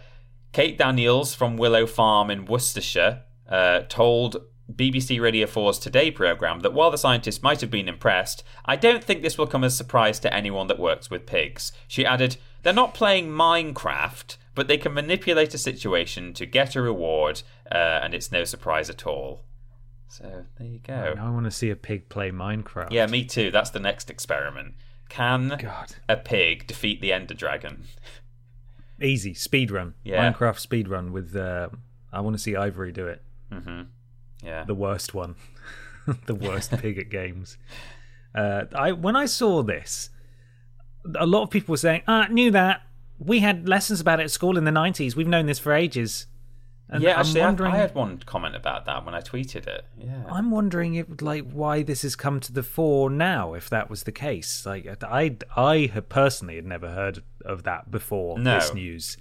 Kate Daniels from Willow Farm in Worcestershire uh, told BBC Radio 4's Today programme that while the scientists might have been impressed, I don't think this will come as a surprise to anyone that works with pigs. She added, They're not playing Minecraft, but they can manipulate a situation to get a reward, uh, and it's no surprise at all. So there you go. Now I want to see a pig play Minecraft. Yeah, me too. That's the next experiment. Can God. a pig defeat the Ender Dragon? Easy speed run. Yeah. Minecraft speed run with. Uh, I want to see Ivory do it. Yeah. The worst one. the worst pig at games. Uh, I when I saw this, a lot of people were saying, "Ah, knew that. We had lessons about it at school in the '90s. We've known this for ages." And yeah, I'm actually, I, wondering, I had one comment about that when I tweeted it. Yeah. I'm wondering if like why this has come to the fore now. If that was the case, like I, I had personally had never heard of that before No. this news,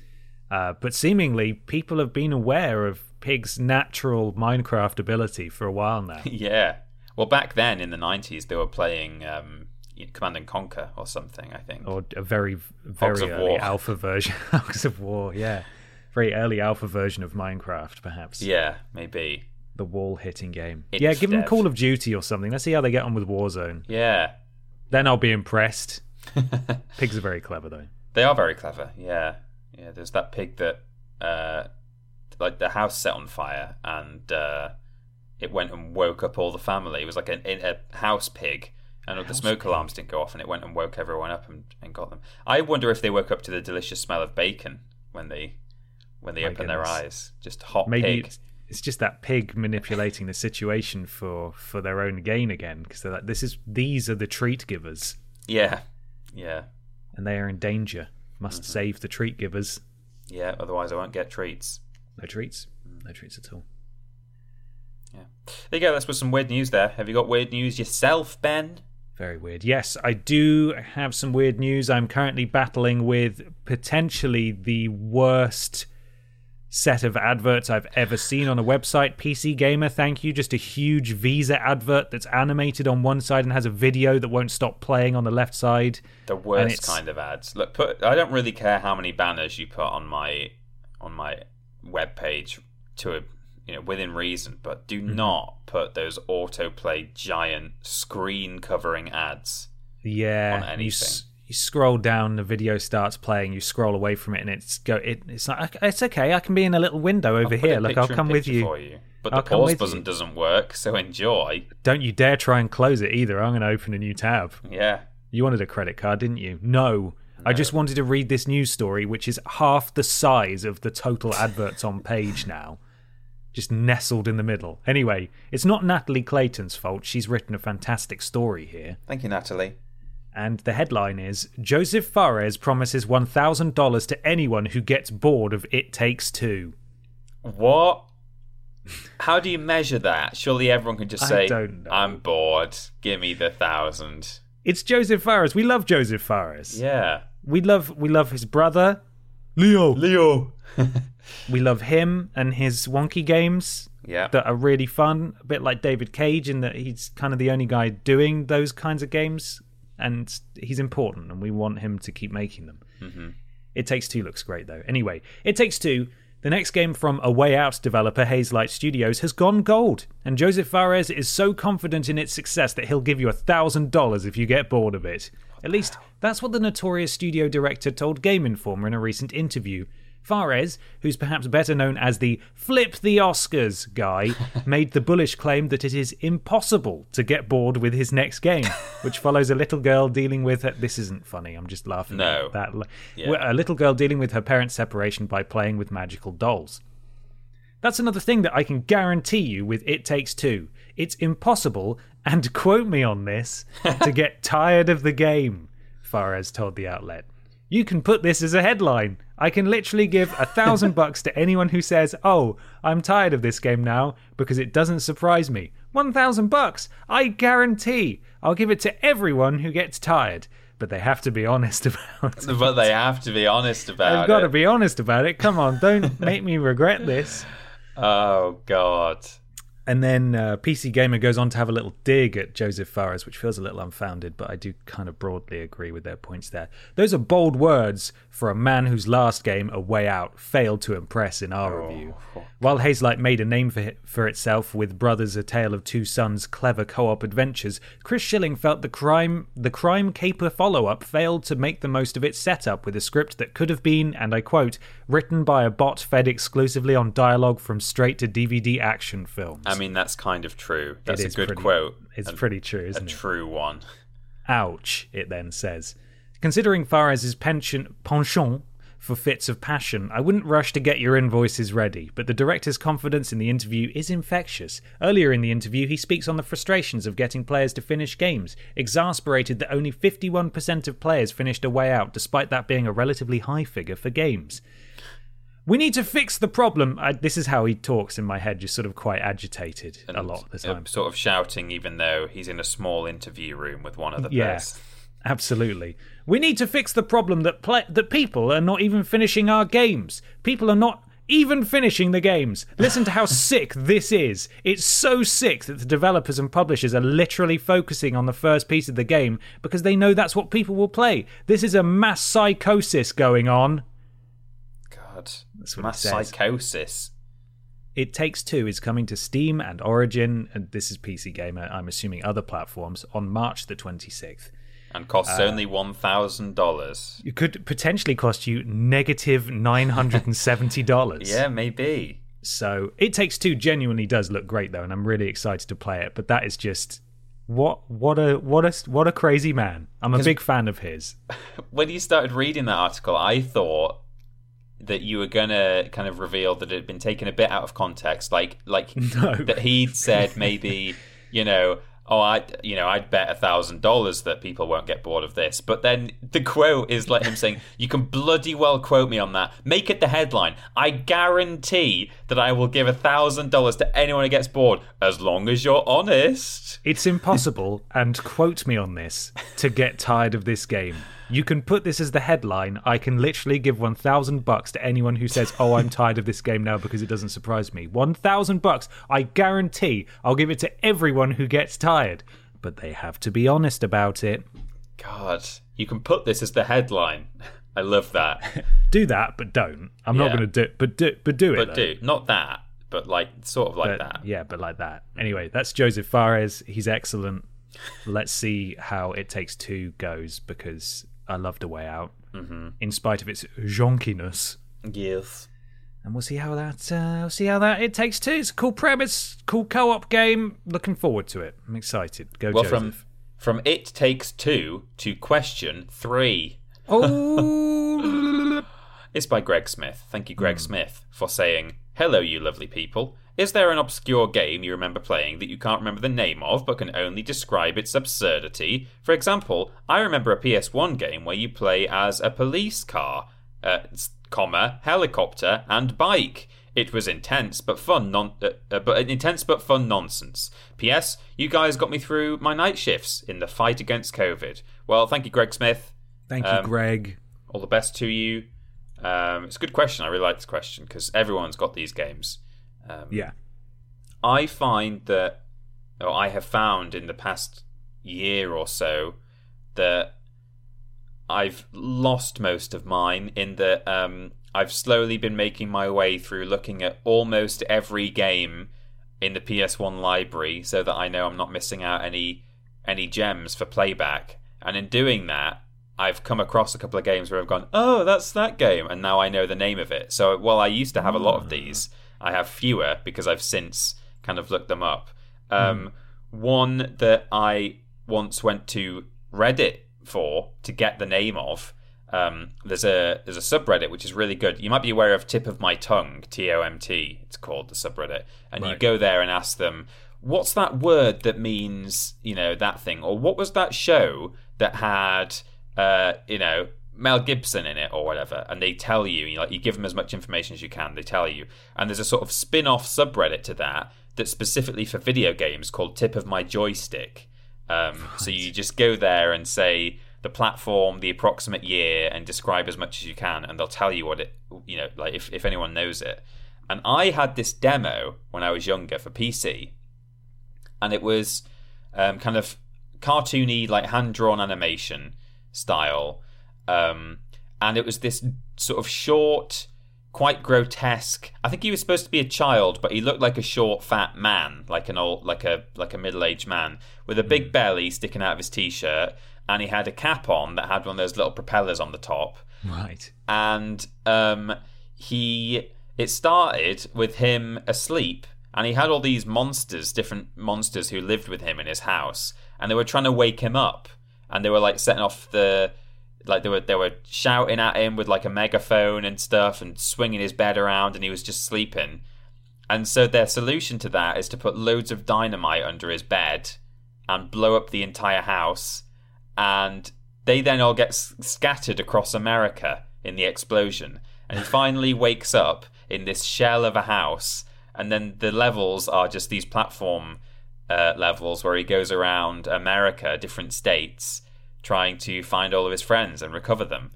uh, but seemingly people have been aware of Pig's natural Minecraft ability for a while now. yeah. Well, back then in the 90s, they were playing um, Command and Conquer or something, I think. or a very very early War. alpha version Hogs of War, yeah. Very early alpha version of Minecraft, perhaps. Yeah, maybe. The wall hitting game. It's yeah, give them. Call of Duty or something. Let's see how they get on with Warzone. Yeah. Then I'll be impressed. Pigs are very clever though. They are very clever. Yeah. Yeah, there's that pig that, uh, like, the house set on fire and uh, it went and woke up all the family. It was like a, a house pig. And the smoke alarms didn't go off, and it went and woke everyone up and, and got them. I wonder if they woke up to the delicious smell of bacon when they when they My open their eyes. Just hot Maybe pig. it's, it's just that pig manipulating the situation for for their own gain again because they're like this is these are the treat givers Yeah, yeah, and they are in danger. Must Mm-hmm. save the treat givers. yeah. Otherwise, I won't get treats. No treats. No treats at all. Yeah. There you go. That's with some weird news there. Have you got weird news yourself, Ben? Very weird. Yes, I do have some weird news. I'm currently battling with potentially the worst set of adverts I've ever seen on a website. PC Gamer, thank you. Just a huge Visa advert that's animated on one side and has a video that won't stop playing on the left side. The worst kind of ads. Look, put. I don't really care how many banners you put on my on my web page to a you know within reason, but do Mm-hmm. not put those autoplay giant screen covering ads. Yeah, On you, s- you scroll down, the video starts playing. You scroll away from it, and it's go. It, it's like it's okay. I can be in a little window over I'll put a here. Look, I'll come with you. for you. But I'll the pause button doesn't work, so enjoy. Don't you dare try and close it either. I'm going to open a new tab. Yeah. You wanted a credit card, didn't you? No. I just wanted to read this news story, which is half the size of the total adverts on page now. Just nestled in the middle. Anyway, it's not Natalie Clayton's fault. She's written a fantastic story here. Thank you, Natalie. And the headline is Joseph Fares promises $1,000 to anyone who gets bored of It Takes Two. What? How do you measure that? Surely everyone can just say, "I'm bored. Give me the thousand. It's Joseph Fares. We love Joseph Fares. Yeah. We love we love his brother, Leo. Leo. We love him and his wonky games. Yeah. that are really fun. A bit like David Cage in that he's kind of the only guy doing those kinds of games, and he's important, and we want him to keep making them. Mm-hmm. It Takes Two looks great though. Anyway, It Takes Two. The next game from a Way Out developer, Hazelight Studios, has gone gold, and Joseph Fares is so confident in its success that he'll give you a thousand dollars if you get bored of it. At least that's what the notorious studio director told Game Informer in a recent interview. Fares, who's perhaps better known as the Flip the Oscars guy, made the bullish claim that it is impossible to get bored with his next game, which follows a little girl dealing with her. This isn't funny, I'm just laughing No. at that. Yeah. A little girl dealing with her parents' separation by playing with magical dolls. That's another thing that I can guarantee you with It Takes Two. It's impossible, and quote me on this, to get tired of the game, Fares told the outlet. You can put this as a headline. I can literally give a thousand bucks to anyone who says, Oh, I'm tired of this game now because it doesn't surprise me. One thousand bucks! I guarantee I'll give it to everyone who gets tired. But they have to be honest about it. but they have to be honest about They've got it. to be honest about it. Come on, don't make me regret this. Oh God. And then uh, PC Gamer goes on to have a little dig at Joseph Fares, which feels a little unfounded, but I do kind of broadly agree with their points there. Those are bold words for a man whose last game, A Way Out, failed to impress in our review. While Hazelight made a name for, for itself with Brothers: A Tale of Two Sons' clever co-op adventures, Chris Schilling felt the crime the crime caper follow-up failed to make the most of its setup with a script that could have been, and I quote, written by a bot fed exclusively on dialogue from straight to DVD action films. Mean, that's kind of true. That's a good pretty- quote. It's pretty true, a isn't it? A true one. Ouch, it then says. Considering Fares's penchant, penchant for fits of passion, I wouldn't rush to get your invoices ready, but the director's confidence in the interview is infectious. Earlier in the interview, he speaks on the frustrations of getting players to finish games, exasperated that only 51% of players finished a way out, despite that being a relatively high figure for games. We need to fix the problem. I, this is how he talks in my head, just sort of quite agitated and a lot of the uh, time. sort of shouting, even though he's in a small interview room with one other Yeah. person. Absolutely. We need to fix the problem that play- that people are not even finishing our games. People are not even finishing the games. Listen to how sick this is. It's so sick that the developers and publishers are literally focusing on the first piece of the game because they know that's what people will play. This is a mass psychosis going on. God, That's what mass it says. psychosis. It Takes Two is coming to Steam and Origin, and this is PC Gamer, I'm assuming other platforms, on March the 26th. And costs Uh, only one thousand dollars. It could potentially cost you negative $970. Yeah, maybe. So It Takes Two genuinely does look great though, and I'm really excited to play it. But that is just what what a what a what a crazy man. I'm a big fan of his. When you started reading that article, I thought that you were gonna kind of reveal that it had been taken a bit out of context, like like No. that he'd said maybe you know. Oh, I, you know, I'd bet a thousand dollars that people won't get bored of this. But then the quote is like him saying, "You can bloody well quote me on that. Make it the headline. I guarantee that I will give a thousand dollars to anyone who gets bored, as long as you're honest." It's impossible, and quote me on this, to get tired of this game. You can put this as the headline. I can literally give 1,000 bucks to anyone who says, Oh, I'm tired of this game now because it doesn't surprise me. 1,000 bucks. I guarantee I'll give it to everyone who gets tired. But they have to be honest about it. God, you can put this as the headline. I love that. Do that, but don't. I'm not going to do but do but do it. But though. do not that, but like sort of like But- that. Yeah, but like that. Anyway, that's Joseph Fares. He's excellent. Let's see how It Takes Two goes because I loved A Way Out, mm-hmm. in spite of its jonkiness. Yes. And we'll see how that. Uh, we'll see how that It Takes Two. It's a cool premise, cool co-op game. Looking forward to it. I'm excited. Go Well, Joseph. from from it takes two to question three. Oh, It's by Greg Smith. Thank you, Greg Smith, for saying, Hello, you lovely people. Is there an obscure game you remember playing that you can't remember the name of but can only describe its absurdity? For example, I remember a PS1 game where you play as a police car, uh, comma, helicopter, and bike. It was intense but fun, non- uh, uh, but intense but fun nonsense. P.S. You guys got me through my night shifts in the fight against COVID. Well, thank you, Greg Smith. Thank you, Um, Greg. All the best to you. Um, it's a good question. I really like this question because everyone's got these games. Um, Yeah, I find that, or I have found in the past year or so, that I've lost most of mine in that um, I've slowly been making my way through looking at almost every game in the PS1 library so that I know I'm not missing out any any gems for playback. And in doing that, I've come across a couple of games where I've gone, "Oh, that's that game," and now I know the name of it. So while I used to have a lot of these, I have fewer because I've since kind of looked them up. Um, One that I once went to Reddit for to get the name of. Um, there's a there's a subreddit which is really good. You might be aware of Tip of My Tongue, T O M T. It's called the subreddit, and you go there and ask them, "What's that word that means you know that thing?" Or what was that show that had uh, you know Mel Gibson in it or whatever? And they tell you, you like you give them as much information as you can. They tell you, and there's a sort of spin-off subreddit to that that's specifically for video games called Tip of My Joystick. Um, So you just go there and say the platform, the approximate year, and describe as much as you can, and they'll tell you what it, you know, like if, if anyone knows it. And I had this demo when I was younger for PC, and it was um, kind of cartoony, like hand drawn animation style. Um, and it was this sort of short, quite grotesque. I think he was supposed to be a child, but he looked like a short, fat man, like an old, like a like a middle aged man with a big belly sticking out of his t shirt, and he had a cap on that had one of those little propellers on the top right. and um, he it started with him asleep and he had all these monsters different monsters who lived with him in his house and they were trying to wake him up and they were like setting off the like they were they were shouting at him with like a megaphone and stuff and swinging his bed around and he was just sleeping. And so their solution to that is to put loads of dynamite under his bed and blow up the entire house and they then all get s- scattered across America in the explosion. And he finally wakes up in this shell of a house and then the levels are just these platform uh, levels where he goes around America, different states, trying to find all of his friends and recover them.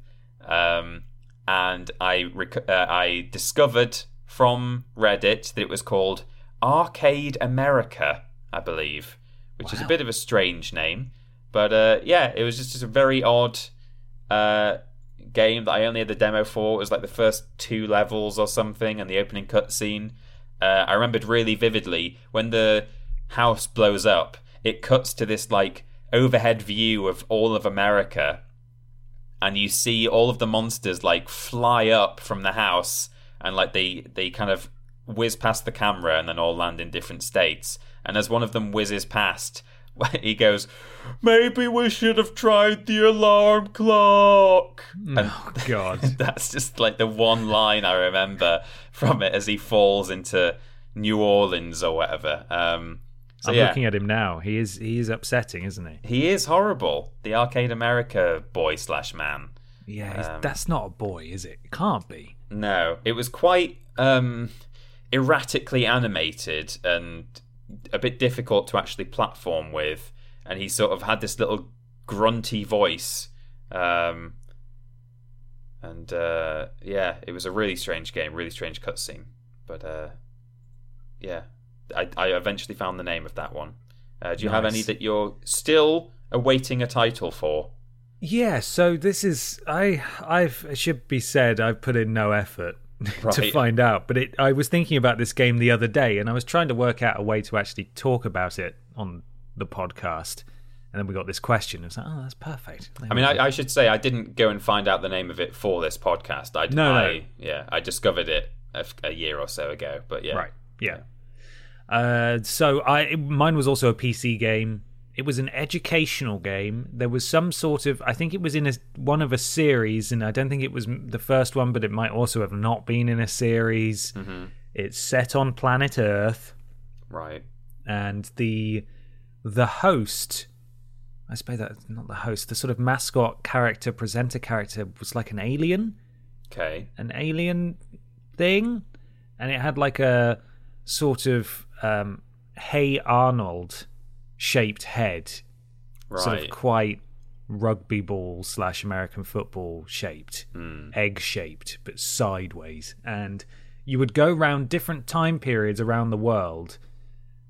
Um, and I rec- uh, I discovered from Reddit that it was called Arcade America, I believe, which is a bit of a strange name. But uh, yeah, it was just, just a very odd uh, game that I only had the demo for. It was like the first two levels or something, and the opening cutscene. Uh, I remembered really vividly when the house blows up. It cuts to this like overhead view of all of America, and you see all of the monsters like fly up from the house, and like they they kind of whiz past the camera and then all land in different states. And as one of them whizzes past, he goes, "Maybe we should have tried the alarm clock." And Oh God. that's just like the one line I remember from it as he falls into New Orleans or whatever. Um, so I'm yeah, looking at him now. He is he is upsetting, isn't he? he is horrible. The Arcade America boy slash man. Yeah, Um, that's not a boy, is it? It can't be. No, it was quite um, erratically animated and a bit difficult to actually platform with. And he sort of had this little grunty voice. Um, and uh, yeah, it was a really strange game, really strange cutscene. But uh, yeah, I, I eventually found the name of that one. Uh, do you have any that you're still awaiting a title for? Yeah, so this is I I've it should be said I've put in no effort to find out, but it I was thinking about this game the other day and I was trying to work out a way to actually talk about it on the podcast. And then we got this question. It's like, oh, that's perfect. There I mean. I, I should say I didn't go and find out the name of it for this podcast. I, No, no. Yeah, I discovered it a year or so ago. But yeah, Right. Yeah. Uh, so I mine was also a PC game. It was an educational game. There was some sort of I think it was in a one of a series, and I don't think it was the first one, but it might also have not been in a series. It's set on planet Earth, right. and the the host. I suppose that's not the host. The sort of mascot character, presenter character, was like an alien Okay. an alien thing, and it had like a sort of um, Hey Arnold shaped head, sort of quite rugby ball slash American football shaped, Hmm. egg shaped, but sideways. And you would go around different time periods around the world,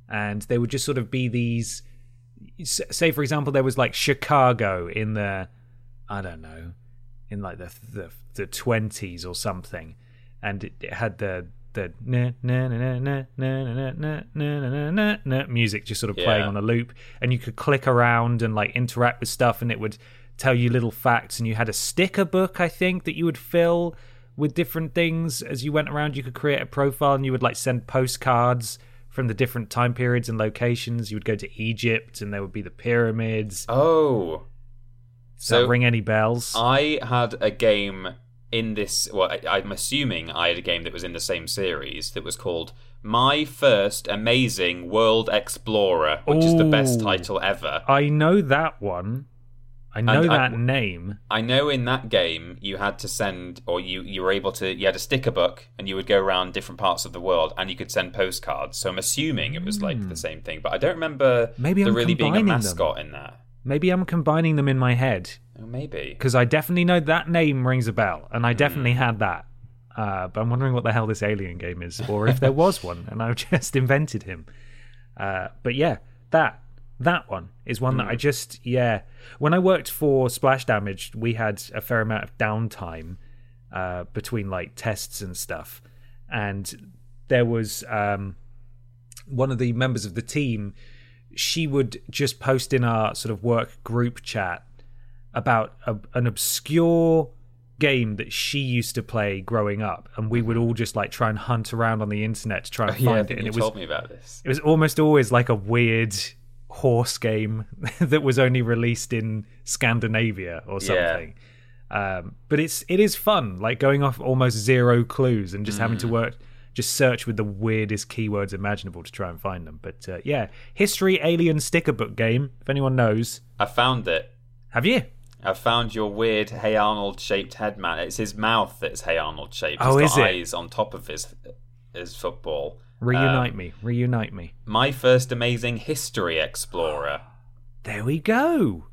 and they would just sort of be these. Say, for example, there was like Chicago in the, I don't know, in like the the the twenties or something, and it, it had the the na na na na na na na na na na na music just sort of playing Yeah. on a loop, and you could click around and like interact with stuff, and it would tell you little facts, and you had a sticker book I think that you would fill with different things as you went around. You could create a profile, and you would like send postcards from the different time periods and locations. You would go to Egypt, and there would be the pyramids. Oh. Does that So ring any bells? I had a game in this. Well, I, I'm assuming I had a game that was in the same series that was called My First Amazing World Explorer, which is the best title ever. I know that one. I know And I- that name. I know in that game you had to send, or you you were able to. You had a sticker book, and you would go around different parts of the world, and you could send postcards. So I'm assuming it was like the same thing, but I don't remember Hmm. Maybe there I'm really being a combining them. mascot in that. Maybe I'm combining them in my head maybe. because I definitely know that name rings a bell, and I definitely had that. Uh, but I'm wondering what the hell this alien game is, or if there was one, and I've just invented him. Uh, but yeah, that that one is one that I just yeah. When I worked for Splash Damage, we had a fair amount of downtime uh, between like tests and stuff, and there was um, one of the members of the team. She would just post in our sort of work group chat about a, an obscure game that she used to play growing up, and we would all just like try and hunt around on the internet to try and Yeah, I find think it. And you it was told me about this. it was almost always like a weird horse game that was only released in Scandinavia or something. Um, but it's it is fun, like going off almost zero clues and just having to work, just search with the weirdest keywords imaginable to try and find them. But uh, yeah, history alien sticker book game. If anyone knows, I found it. have you? I found your weird Hey Arnold shaped head man. It's his mouth that's Hey Arnold shaped. Oh, He's is got it? eyes on top of his his football. Reunite Um, me, reunite me. My first amazing history explorer. There we go.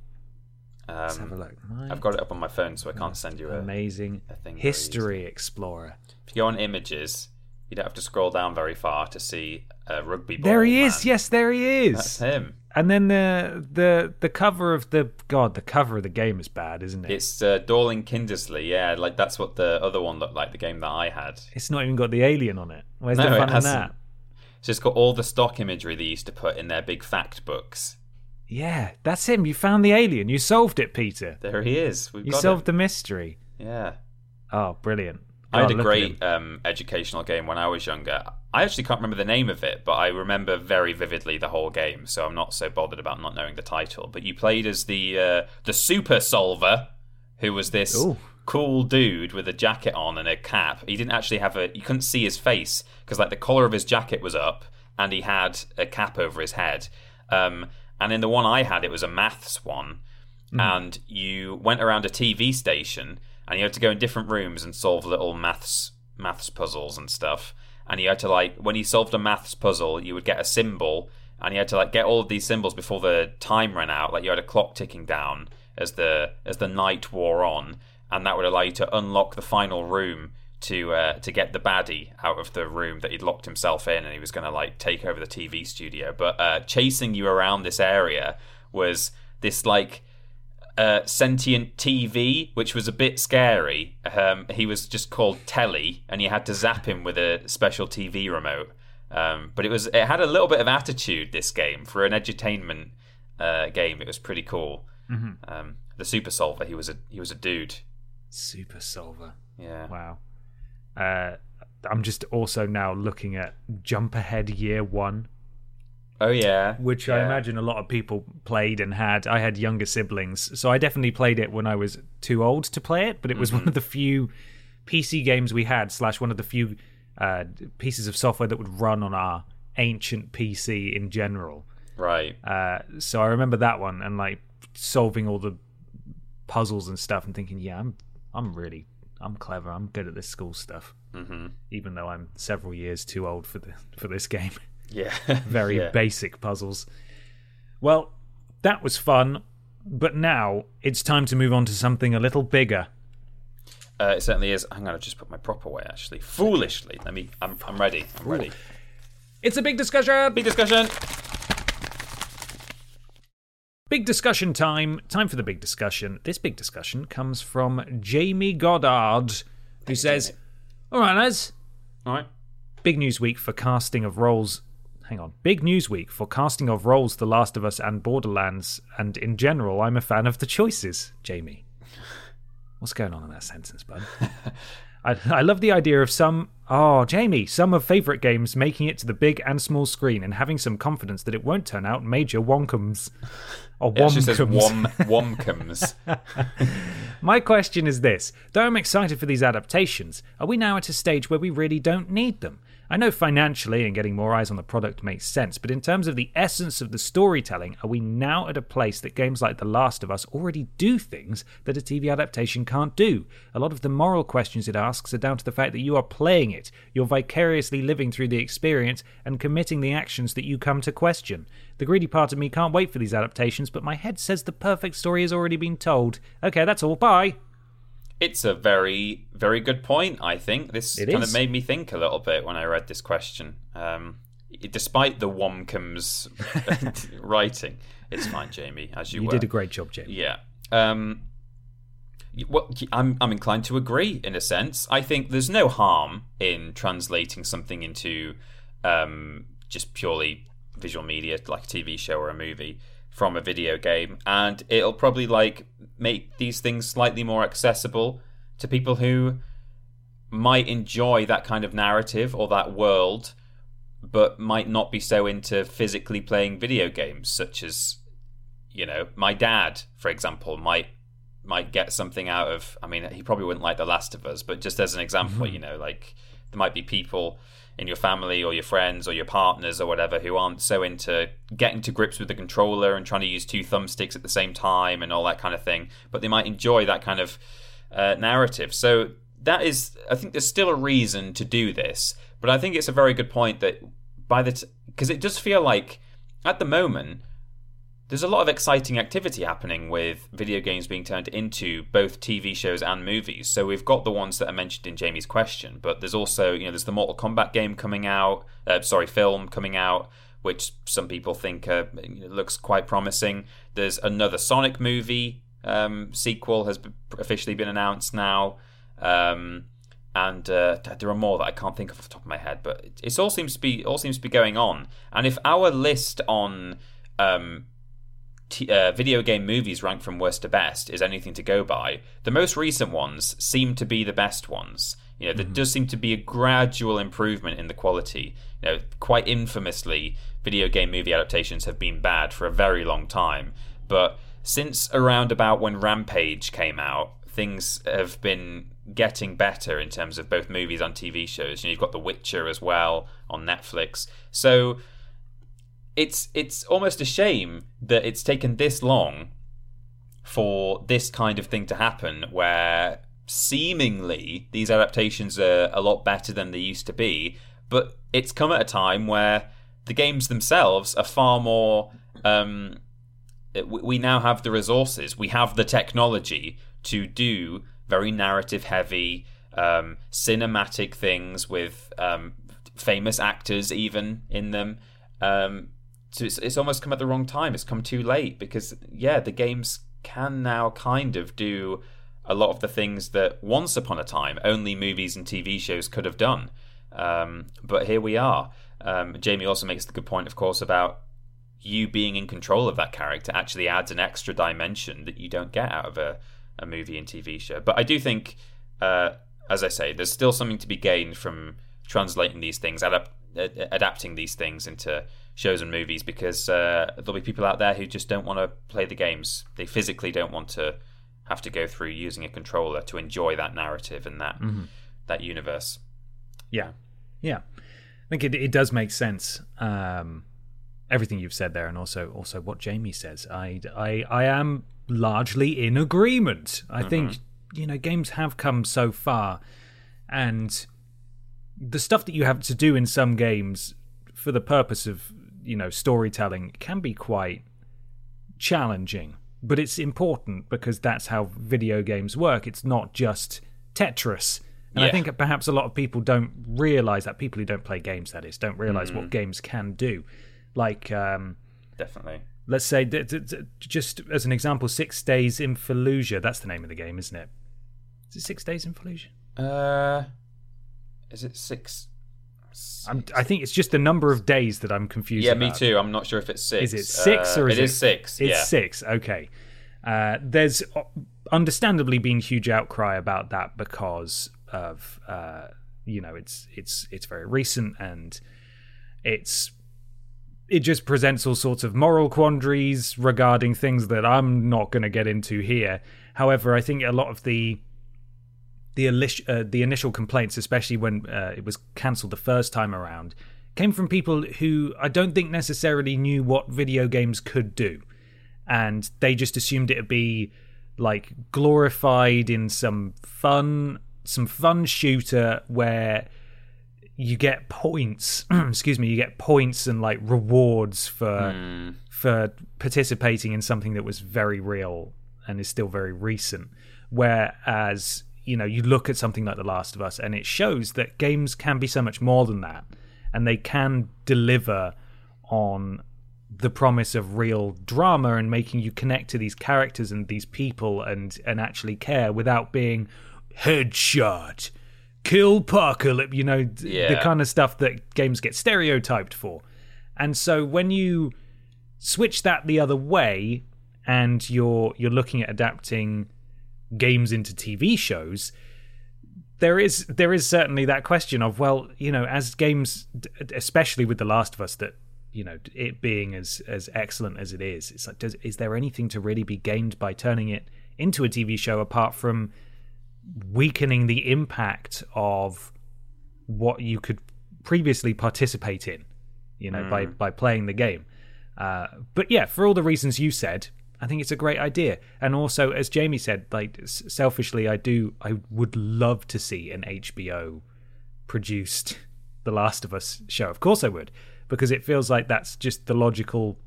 Let's have a Um, look. My I've got it up on my phone, so I can't send you a. amazing a thing very history explorer. If you go on images, you don't have to scroll down very far to see a rugby ball. There he is. man. Yes, there he is. that's him. And then the the the cover of the God, the cover of the game is bad, isn't it? It's uh, Dorling Kindersley. Yeah, like that's what the other one looked like. The game that I had. It's not even got the alien on it. Where's No, the fun in that? It's just got all the stock imagery they used to put in their big fact books. Yeah, that's him. You found the alien. You solved it, Peter. There he is. We've You solved him. the mystery. Yeah. Oh, brilliant. I had a great um, educational game when I was younger. I actually can't remember the name of it, but I remember very vividly the whole game, so I'm not so bothered about not knowing the title. But you played as the uh, the Super Solver, who was this Ooh. cool dude with a jacket on and a cap. He didn't actually have a. You couldn't see his face because like the collar of his jacket was up, and he had a cap over his head. Um, and in the one I had, it was a maths one, and you went around a TV station, and you had to go in different rooms and solve little maths maths puzzles and stuff. And you had to like when you solved a maths puzzle, you would get a symbol, and you had to like get all of these symbols before the time ran out. Like you had a clock ticking down as the as the night wore on, and that would allow you to unlock the final room to uh, to get the baddie out of the room that he'd locked himself in, and he was going to like take over the TV studio. But uh, chasing you around this area was this like uh, sentient TV, which was a bit scary. Um, he was just called Telly, and you had to zap him with a special TV remote. Um, but it was it had a little bit of attitude. This game for an edutainment uh, game, it was pretty cool. Um, the Super Solver, he was a he was a dude. Super Solver. Yeah. Wow. Uh, I'm just also now looking at Jump Ahead Year One, Oh yeah. which I imagine a lot of people played and had. I had younger siblings, so I definitely played it when I was too old to play it. But it was one of the few PC games we had, slash one of the few uh, pieces of software that would run on our ancient PC in general. Right. Uh, so I remember that one and like solving all the puzzles and stuff, and thinking, yeah, I'm I'm really I'm clever. I'm good at this school stuff. hmm Even though I'm several years too old for the for this game. Yeah. Very yeah. basic puzzles. Well, that was fun, but now it's time to move on to something a little bigger. Uh, it certainly is. Hang on, I've just put my prop away. Actually, foolishly. Let me. I'm. I'm ready. I'm ready. It's a big discussion. Big discussion. Big discussion time. Time for the big discussion. This big discussion comes from Jamie Goddard, who says, All right, lads. All right. Big news week for casting of roles. Hang on. Big news week for casting of roles The Last of Us and Borderlands, and in general, I'm a fan of the choices, Jamie. What's going on in that sentence, bud? I, I love the idea of some. Oh, Jamie, some of favourite games making it to the big and small screen and having some confidence that it won't turn out major wonkums. Or It actually says womkums. wom womkums. My question is this though I'm excited for these adaptations, are we now at a stage where we really don't need them? I know financially and getting more eyes on the product makes sense, but in terms of the essence of the storytelling, are we now at a place that games like The Last of Us already do things that a TV adaptation can't do? A lot of the moral questions it asks are down to the fact that you are playing it, you're vicariously living through the experience and committing the actions that you come to question. The greedy part of me can't wait for these adaptations, but my head says the perfect story has already been told. Okay, that's all. Bye. It's a very, very good point. I think this It kind is. of made me think a little bit when I read this question. Um, despite the Womcom's writing, it's fine, Jamie, as you, You were. did a great job, Jamie. Yeah. Um, well, I'm I'm inclined to agree in a sense. I think there's no harm in translating something into um, just purely visual media, like a TV show or a movie, from a video game, and it'll probably like make these things slightly more accessible to people who might enjoy that kind of narrative or that world but might not be so into physically playing video games, such as, you know, my dad, for example, might might get something out of. I mean, he probably wouldn't like The Last of Us, but just as an example, mm-hmm. you know, like there might be people in your family or your friends or your partners or whatever who aren't so into getting to grips with the controller and trying to use two thumbsticks at the same time and all that kind of thing, but they might enjoy that kind of uh, narrative. So that is, I think there's still a reason to do this, but I think it's a very good point that by the because t- it does feel like at the moment there's a lot of exciting activity happening with video games being turned into both TV shows and movies. So we've got the ones that are mentioned in Jamie's question, but there's also, you know, there's the Mortal Kombat game coming out, uh, sorry, film coming out, which some people think uh, looks quite promising. There's another Sonic movie um, sequel has officially been announced now. Um, and uh, there are more that I can't think of off the top of my head, but it, all seems to be all seems to be going on. And if our list on um, t- uh, video game movies ranked from worst to best is anything to go by, the most recent ones seem to be the best ones. You know, there mm-hmm. does seem to be a gradual improvement in the quality. You know, quite infamously, video game movie adaptations have been bad for a very long time. But since around about when Rampage came out, things have been getting better in terms of both movies and TV shows. You know, you've got The Witcher as well on Netflix. So it's it's almost a shame that it's taken this long for this kind of thing to happen where seemingly these adaptations are a lot better than they used to be but it's come at a time where the games themselves are far more um, we now have the resources we have the technology to do very narrative heavy um, cinematic things with um, famous actors even in them. Um, so it's, it's almost come at the wrong time. It's come too late because yeah, the games can now kind of do a lot of the things that once upon a time only movies and TV shows could have done. Um, but here we are. Um, Jamie also makes the good point, of course, about you being in control of that character actually adds an extra dimension that you don't get out of a, a movie and TV show. But I do think, uh, as I say, there's still something to be gained from translating these things, adapt, adapting these things into shows and movies because uh, there'll be people out there who just don't want to play the games. They physically don't want to have to go through using a controller to enjoy that narrative and that mm-hmm. that universe. Yeah, yeah. I think it it does make sense. Um, everything you've said there, and also also what Jamie says. I I I am largely in agreement. I mm-hmm. think you know games have come so far, and the stuff that you have to do in some games for the purpose of you know storytelling can be quite challenging but it's important because that's how video games work. It's not just tetris. And yeah. i think perhaps a lot of people don't realize that people who don't play games that is don't realize mm. what games can do. Like um, definitely. let's say d- d- d- just as an example six days in fallujah. That's the name of the game isn't it? Is it six days in fallujah? Uh is it six I'm, i think it's just the number of days that I'm confused. Yeah, about. me too. I'm not sure if it's six. Is it six uh, or is it? It is six. It's yeah. six. Okay. Uh, there's understandably been huge outcry about that because of uh, you know it's it's it's very recent and it's it just presents all sorts of moral quandaries regarding things that I'm not going to get into here. However, I think a lot of the the, uh, the initial complaints, especially when uh, it was cancelled the first time around, came from people who I don't think necessarily knew what video games could do. And they just assumed it'd be like glorified in some fun some fun shooter where you get points excuse me you get points and like rewards for mm. for participating in something that was very real and is still very recent whereas you know you look at something like The Last of Us and it shows that games can be so much more than that and they can deliver on the promise of real drama and making you connect to these characters and these people and and actually care without being headshot kill apocalypse you know yeah. the kind of stuff that games get stereotyped for and so when you switch that the other way and you're you're looking at adapting games into TV shows, there is there is certainly that question of well, you know, as games, especially with The Last of Us, that you know it being as as excellent as it is, it's like, does, is there anything to really be gained by turning it into a TV show apart from weakening the impact of what you could previously participate in, you know, mm. by by playing the game. Uh, but yeah, for all the reasons you said, I think it's a great idea. And also, as Jamie said, like selfishly, I do, I would love to see an HBO produced The Last of Us show. Of course, I would, because it feels like that's just the logical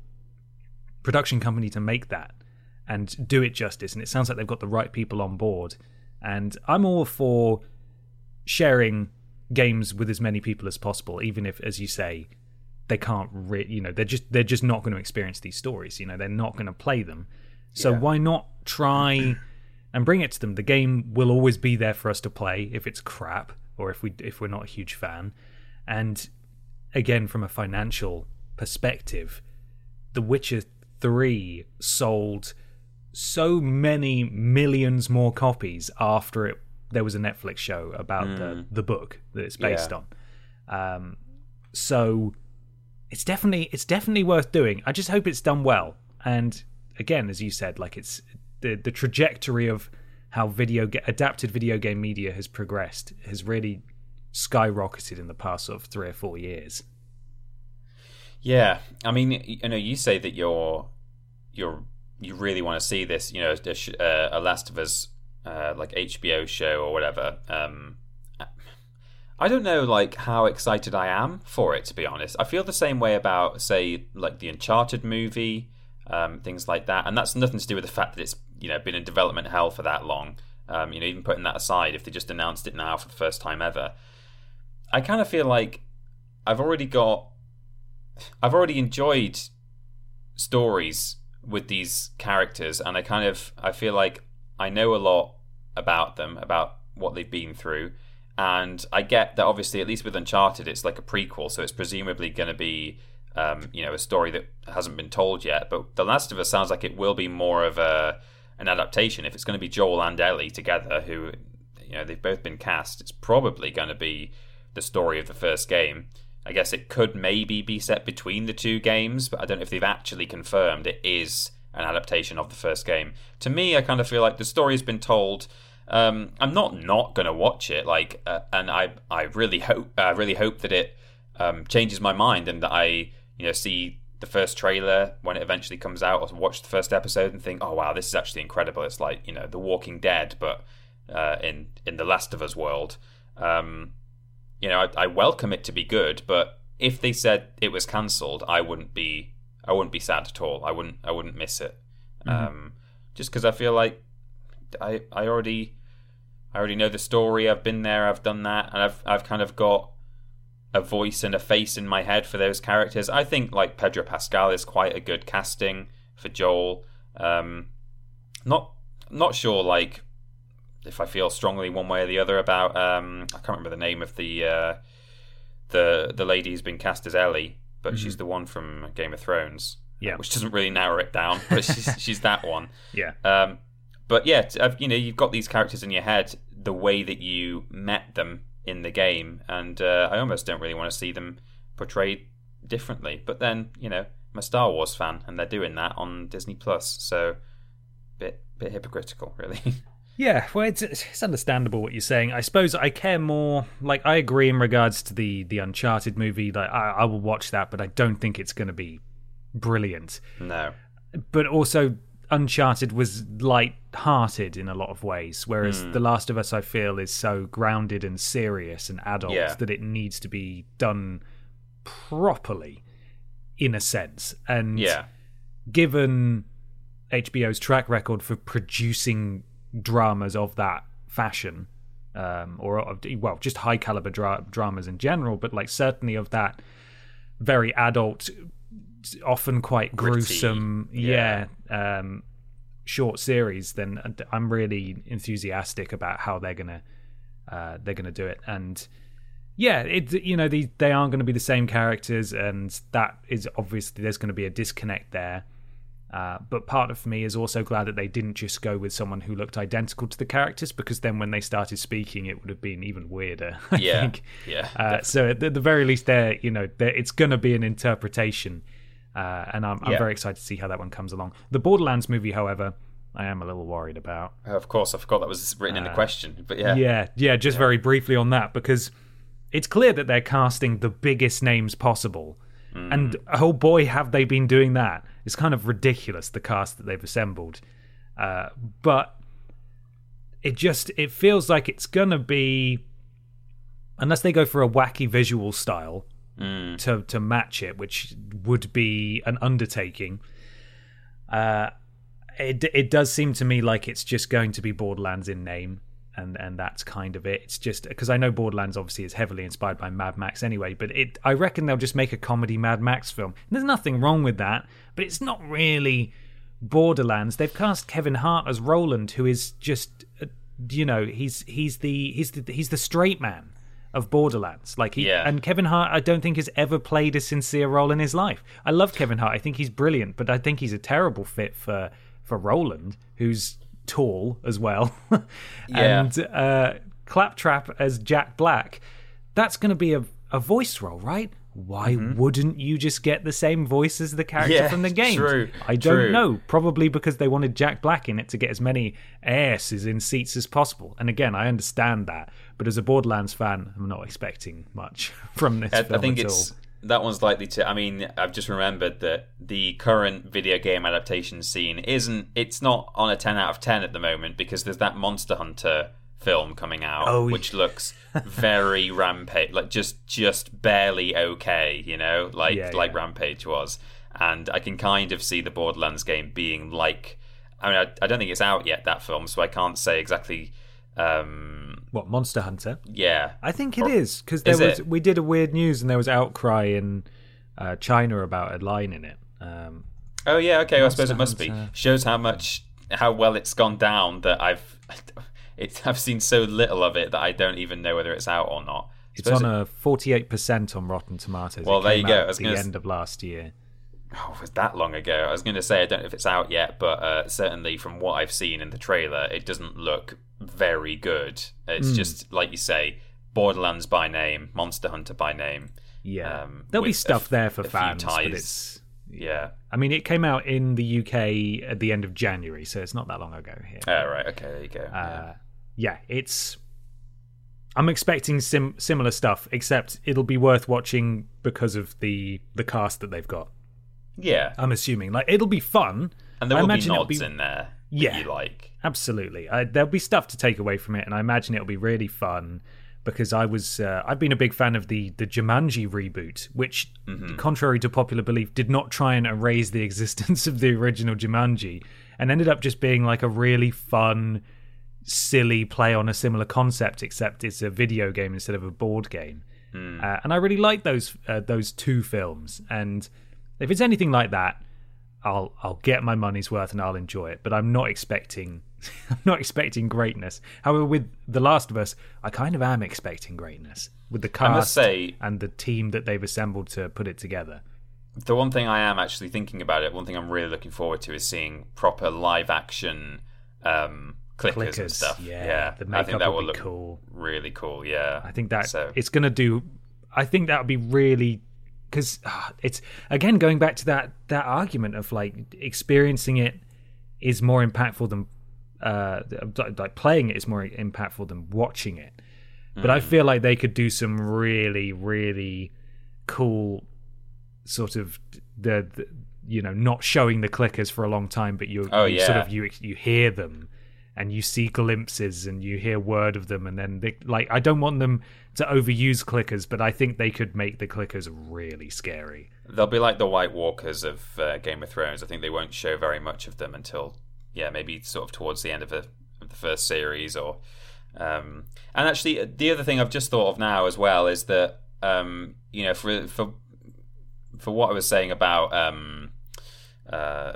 production company to make that and do it justice. And it sounds like they've got the right people on board. And I'm all for sharing games with as many people as possible, even if, as you say, they can't re- you know they're just they're just not going to experience these stories you know they're not going to play them so yeah. why not try and bring it to them the game will always be there for us to play if it's crap or if we if we're not a huge fan and again from a financial perspective the witcher 3 sold so many millions more copies after it there was a netflix show about mm. the the book that it's based yeah. on um so it's definitely it's definitely worth doing. I just hope it's done well. And again, as you said, like it's the the trajectory of how video adapted video game media has progressed has really skyrocketed in the past of three or four years. Yeah, I mean, you know, you say that you're you're you really want to see this, you know, a, a Last of Us uh, like HBO show or whatever. Um, I don't know like how excited I am for it to be honest. I feel the same way about say like the Uncharted movie, um, things like that, and that's nothing to do with the fact that it's you know been in development hell for that long. Um, you know, even putting that aside, if they just announced it now for the first time ever, I kind of feel like I've already got, I've already enjoyed stories with these characters, and I kind of I feel like I know a lot about them, about what they've been through and I get that obviously, at least with Uncharted, it's like a prequel, so it's presumably going to be, um, you know, a story that hasn't been told yet. But The Last of Us sounds like it will be more of a an adaptation. If it's going to be Joel and Ellie together, who, you know, they've both been cast, it's probably going to be the story of the first game. I guess it could maybe be set between the two games, but I don't know if they've actually confirmed it is an adaptation of the first game. To me, I kind of feel like the story has been told um, I'm not not gonna watch it, like, uh, and I I really hope I really hope that it um, changes my mind and that I you know see the first trailer when it eventually comes out or watch the first episode and think, oh wow, this is actually incredible. It's like you know The Walking Dead, but uh, in in the Last of Us world. Um, you know, I, I, welcome it to be good, but if they said it was cancelled, I wouldn't be I wouldn't be sad at all. I wouldn't I wouldn't miss it. Mm-hmm. Um, just because I feel like I I already I already know the story. I've been there. I've done that, and I've I've kind of got a voice and a face in my head for those characters. I think like Pedro Pascal is quite a good casting for Joel. Um, not not sure like if I feel strongly one way or the other about um, I can't remember the name of the uh, the the lady who's been cast as Ellie, but mm-hmm. she's the one from Game of Thrones. Yeah, which doesn't really narrow it down, but she's she's that one. Yeah. Um, but yeah, you know, you've got these characters in your head the way that you met them in the game, and uh, I almost don't really want to see them portrayed differently. But then, you know, I'm a Star Wars fan, and they're doing that on Disney Plus, so bit bit hypocritical, really. Yeah, well, it's it's understandable what you're saying. I suppose I care more. Like, I agree in regards to the the Uncharted movie. Like, I, I will watch that, but I don't think it's going to be brilliant. No. But also, Uncharted was light-hearted in a lot of ways, whereas mm. The Last of Us, I feel, is so grounded and serious and adult yeah. that it needs to be done properly, in a sense. And yeah. given HBO's track record for producing dramas of that fashion, um, or of, well, just high caliber dra- dramas in general, but like certainly of that very adult often quite gruesome, Gritty. yeah, yeah um, short series, then I'm really enthusiastic about how they're gonna uh, they're gonna do it. And yeah, it you know they they aren't going to be the same characters, and that is obviously there's going to be a disconnect there. Uh, but part of me is also glad that they didn't just go with someone who looked identical to the characters, because then when they started speaking, it would have been even weirder. I Yeah, think. yeah, Uh, so at the, the very least, there, you know, there, it's going to be an interpretation, uh, and I'm, I'm Yeah. very excited to see how that one comes along. The Borderlands movie, however, I am a little worried about. Of course, I forgot that was written in the question. But yeah, Yeah, yeah, just very briefly on that because it's clear that they're casting the biggest names possible. And oh boy, have they been doing that. It's kind of ridiculous the cast that they've assembled. Uh, but it just it feels like it's gonna be unless they go for a wacky visual style to to match it, which would be an undertaking. Uh, it it does seem to me like it's just going to be Borderlands in name, and and that's kind of it. It's just because I know Borderlands obviously is heavily inspired by Mad Max anyway, but it I reckon they'll just make a comedy Mad Max film. And there's nothing wrong with that, but it's not really Borderlands. They've cast Kevin Hart as Roland, who is just uh, you know he's he's the he's the he's the straight man of Borderlands. Like he Yeah. and Kevin Hart, I don't think has ever played a sincere role in his life. I love Kevin Hart. I think he's brilliant, but I think he's a terrible fit for for Roland, who's tall as well. Yeah. and uh, Claptrap as Jack Black. That's going to be a, a voice role, right? Why wouldn't you just get the same voice as the character Mm-hmm. Yeah, from the game? true, I don't true. know. Probably because they wanted Jack Black in it to get as many asses in seats as possible. And again, I understand that, but as a Borderlands fan, I'm not expecting much from this I, film I think at it's all. that one's likely to. I mean, I've just remembered that the current video game adaptation scene isn't. It's not on a ten out of ten at the moment because there's that Monster Hunter film coming out, Oh, which looks very rampage, like just just barely okay. You know, like Yeah, like yeah. Rampage was, and I can kind of see the Borderlands game being like. I mean, I, I don't think it's out yet that film, so I can't say exactly. Um, What Monster Hunter? yeah, I think it Or- is because there Is was it? we did a weird news and there was outcry in uh, China about a line in it. Um, Oh yeah, okay. Well, I suppose it must be. Shows how much how well it's gone down that I've it's I've seen so little of it that I don't even know whether it's out or not. it's on a forty-eight percent on Rotten Tomatoes. Well, It there you go. out I was At gonna the end of last year. oh, it was that long ago. I was going to say I don't know if it's out yet, but uh, certainly from what I've seen in the trailer, it doesn't look very good. It's Hmm. just like you say, Borderlands by name, Monster Hunter by name. Yeah, Um, there'll be stuff f- there for fans, but it's. Yeah. I mean, it came out in the UK at the end of January, so it's not that long ago here. Oh right. Okay. There you go. Uh, yeah, it's. I'm expecting sim- similar stuff, except it'll be worth watching because of the the cast that they've got. yeah. I'm assuming like it'll be fun, And there I will be imagine it'll nods be- in there. Yeah. You like. Absolutely, I, there'll be stuff to take away from it, and I imagine it'll be really fun because I was uh, I've been a big fan of the the Jumanji reboot, which, contrary to popular belief, did not try and erase the existence of the original Jumanji, and ended up just being like a really fun, silly play on a similar concept, except it's a video game instead of a board game. Uh, and I really like those uh, those two films, and if it's anything like that, I'll I'll get my money's worth and I'll enjoy it. But I'm not expecting I'm not expecting greatness. However, with The Last of Us, I kind of am expecting greatness with the cast say- and the team that they've assembled to put it together. The one thing I am actually thinking about it, one thing I'm really looking forward to is seeing proper live action um, clickers, and stuff. yeah, yeah. the I makeup think that will look cool. really cool. Yeah, I think that so. it's going to do. I think that would be really because it's again going back to that that argument of like experiencing it is more impactful than uh like playing it is more impactful than watching it. But Mm. I feel like they could do some really really cool sort of the, the you know not showing the clickers for a long time, but you, Oh, you sort of you you hear them and you see glimpses and you hear word of them and then they like I don't want them to overuse clickers, but I think they could make the clickers really scary. They'll be like the White Walkers of uh, Game of Thrones. I think they won't show very much of them until, yeah, maybe sort of towards the end of the, of the first series. Or, um, and actually, uh, the other thing I've just thought of now as well is that, um, you know, for for for what I was saying about um, uh,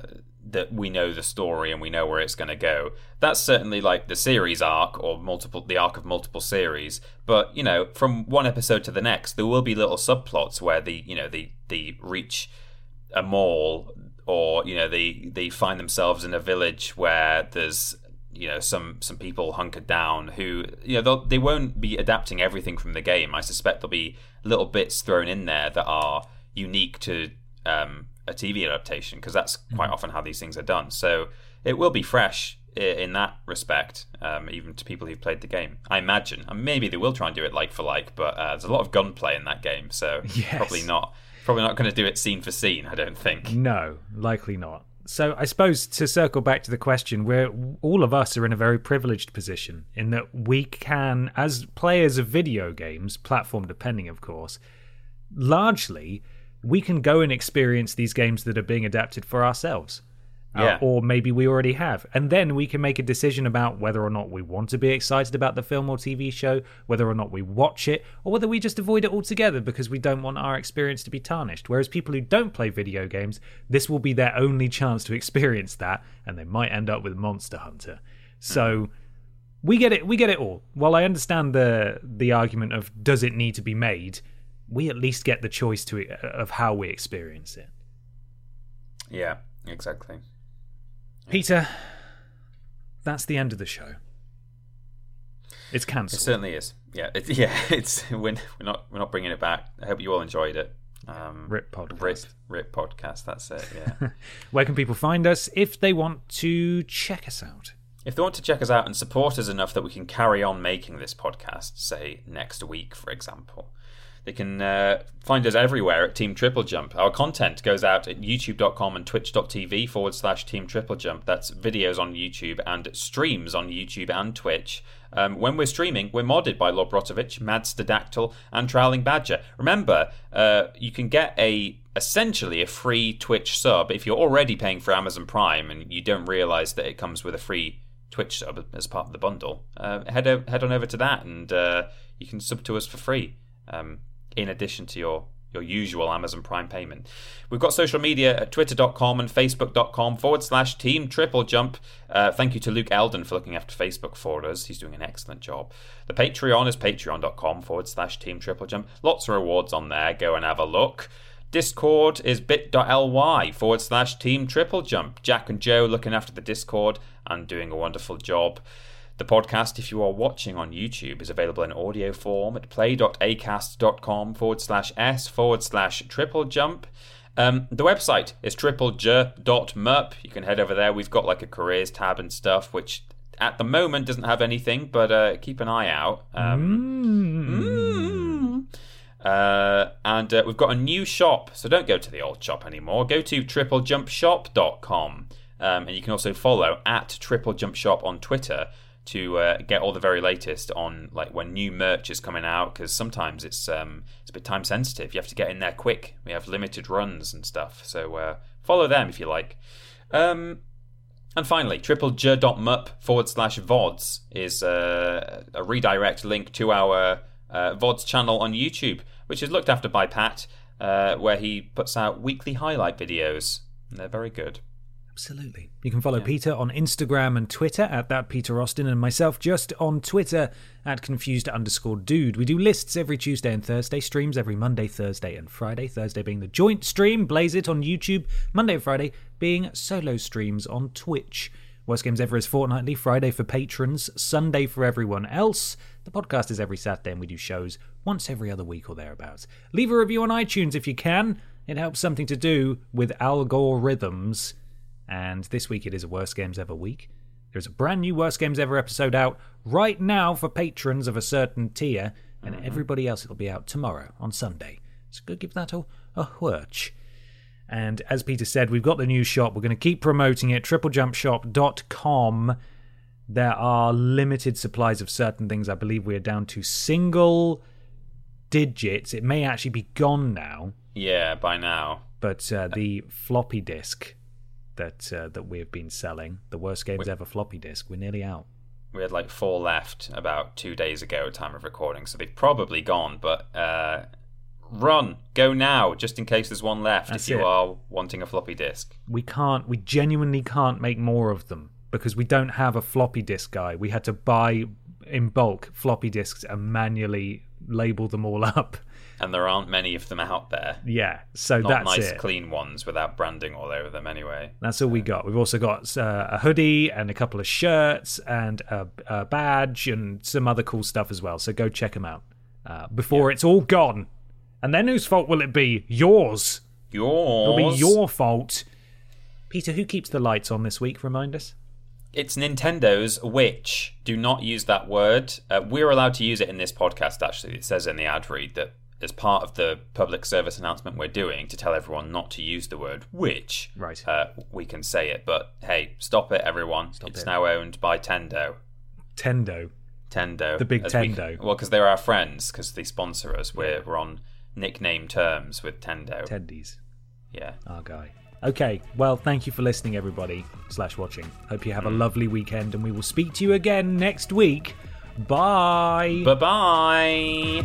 that we know the story and we know where it's going to go. That's certainly like the series arc or multiple the arc of multiple series. But you know, from one episode to the next, there will be little subplots where the you know the the reach a mall or you know they they find themselves in a village where there's you know some some people hunkered down who you know they won't be adapting everything from the game. I suspect there'll be little bits thrown in there that are unique to um, a TV adaptation because that's quite mm-hmm. often how these things are done. So it will be fresh in that respect, um, even to people who've played the game. I imagine, and maybe they will try and do it like for like, but uh, there's a lot of gunplay in that game, so yes. probably not. Probably not going to do it scene for scene. I don't think. No, likely not. So I suppose to circle back to the question, where all of us are in a very privileged position in that we can, as players of video games, platform depending, of course, largely we can go and experience these games that are being adapted for ourselves. Uh, yeah. Uh, or maybe we already have. And then we can make a decision about whether or not we want to be excited about the film or TV show, whether or not we watch it, or whether we just avoid it altogether because we don't want our experience to be tarnished. Whereas people who don't play video games, this will be their only chance to experience that, and they might end up with Monster Hunter. So. Mm. We get it. We get it all. While I understand the the argument of does it need to be made, we at least get the choice to of how we experience it. Yeah, exactly. Peter, that's the end of the show. It's cancelled. It certainly is. Yeah, it's yeah, it's we're, we're not we're not bringing it back. I hope you all enjoyed it. Um, Rip podcast. Rip, Rip podcast. That's it. Yeah. Where can people find us if they want to check us out? If they want to check us out and support us enough that we can carry on making this podcast, say next week, for example, they can uh, find us everywhere at Team Triple Jump. Our content goes out at youtube.com and twitch.tv forward slash Team Triple Jump. That's videos on YouTube and streams on YouTube and Twitch. Um, when we're streaming, we're modded by Lord Brotovich, Madstadactyl, and Trowling Badger. Remember, uh, you can get a essentially a free Twitch sub if you're already paying for Amazon Prime and you don't realize that it comes with a free Twitch sub as part of the bundle. Uh, head, o- head on over to that and uh, you can sub to us for free. Um, in addition to your your usual Amazon Prime payment. We've got social media at twitter.com and facebook.com forward slash team triple jump. Uh, thank you to Luke Eldon for looking after Facebook for us. He's doing an excellent job. The Patreon is patreon.com forward slash team triple jump. Lots of rewards on there. Go and have a look. Discord is bit.ly forward slash team triple jump. Jack and Joe looking after the Discord and doing a wonderful job. The podcast, if you are watching on YouTube, is available in audio form at play.acast.com forward slash s forward slash triple jump. Um, the website is triplej.merp. You can head over there. We've got like a careers tab and stuff, which at the moment doesn't have anything, but uh, keep an eye out. Um, mm. Mm. Uh, and uh, we've got a new shop, so don't go to the old shop anymore. Go to triplejumpshop.com. Um, and you can also follow at triplejumpshop on Twitter to uh, get all the very latest on like when new merch is coming out because sometimes it's um, it's a bit time sensitive. You have to get in there quick. We have limited runs and stuff, so uh, follow them if you like. Um, and finally, triplej.mup forward slash VODs is uh, a redirect link to our uh, VODs channel on YouTube, which is looked after by Pat, uh, where he puts out weekly highlight videos. And they're very good. Absolutely. You can follow yeah. Peter on Instagram and Twitter at that Peter Austin, and myself just on Twitter at confused underscore dude. We do lists every Tuesday and Thursday, streams every Monday, Thursday, and Friday. Thursday being the joint stream, Blaze It on YouTube. Monday and Friday being solo streams on Twitch. Worst Games Ever is fortnightly, Friday for patrons, Sunday for everyone else. The podcast is every Saturday, and we do shows once every other week or thereabouts. Leave a review on iTunes if you can. It helps something to do with algorithms and this week it is a Worst Games Ever week. There's a brand new Worst Games Ever episode out right now for patrons of a certain tier, and mm-hmm. everybody else it'll be out tomorrow on Sunday. So go give that a, a whirch. And as Peter said, we've got the new shop. We're going to keep promoting it. TripleJumpShop.com. There are limited supplies of certain things. I believe we are down to single digits. It may actually be gone now. Yeah, by now. But uh, the floppy disk that uh, that we've been selling. The worst games we, ever floppy disk. We're nearly out. We had like four left about two days ago, at time of recording, so they've probably gone. But uh, run, go now, just in case there's one left. That's if you it. are wanting a floppy disk, we can't. We genuinely can't make more of them because we don't have a floppy disk guy. We had to buy in bulk floppy disks and manually label them all up. And there aren't many of them out there. Yeah, so Not that's nice, it. clean ones without branding all over them anyway. That's all we got. We've also got uh, a hoodie and a couple of shirts and a, a badge and some other cool stuff as well. So go check them out uh, before it's all gone. And then whose fault will it be? Yours. Yours. It'll be your fault. Peter, who keeps the lights on this week? Remind us. It's Nintendo's, which do not use that word. Uh, we're allowed to use it in this podcast, actually. It says in the ad read that as part of the public service announcement we're doing to tell everyone not to use the word which, Right. uh, we can say it. But hey, stop it, everyone. it's it. now owned by Tendo. Tendo. Tendo. The big as we- Tendo. well, because they're our friends, because they sponsor us. We're, we're on nickname terms with Tendo. Tendies. yeah. Our guy. Okay, well, thank you for listening, everybody, slash watching. Hope you have a lovely weekend, and we will speak to you again next week. Bye. Bye bye.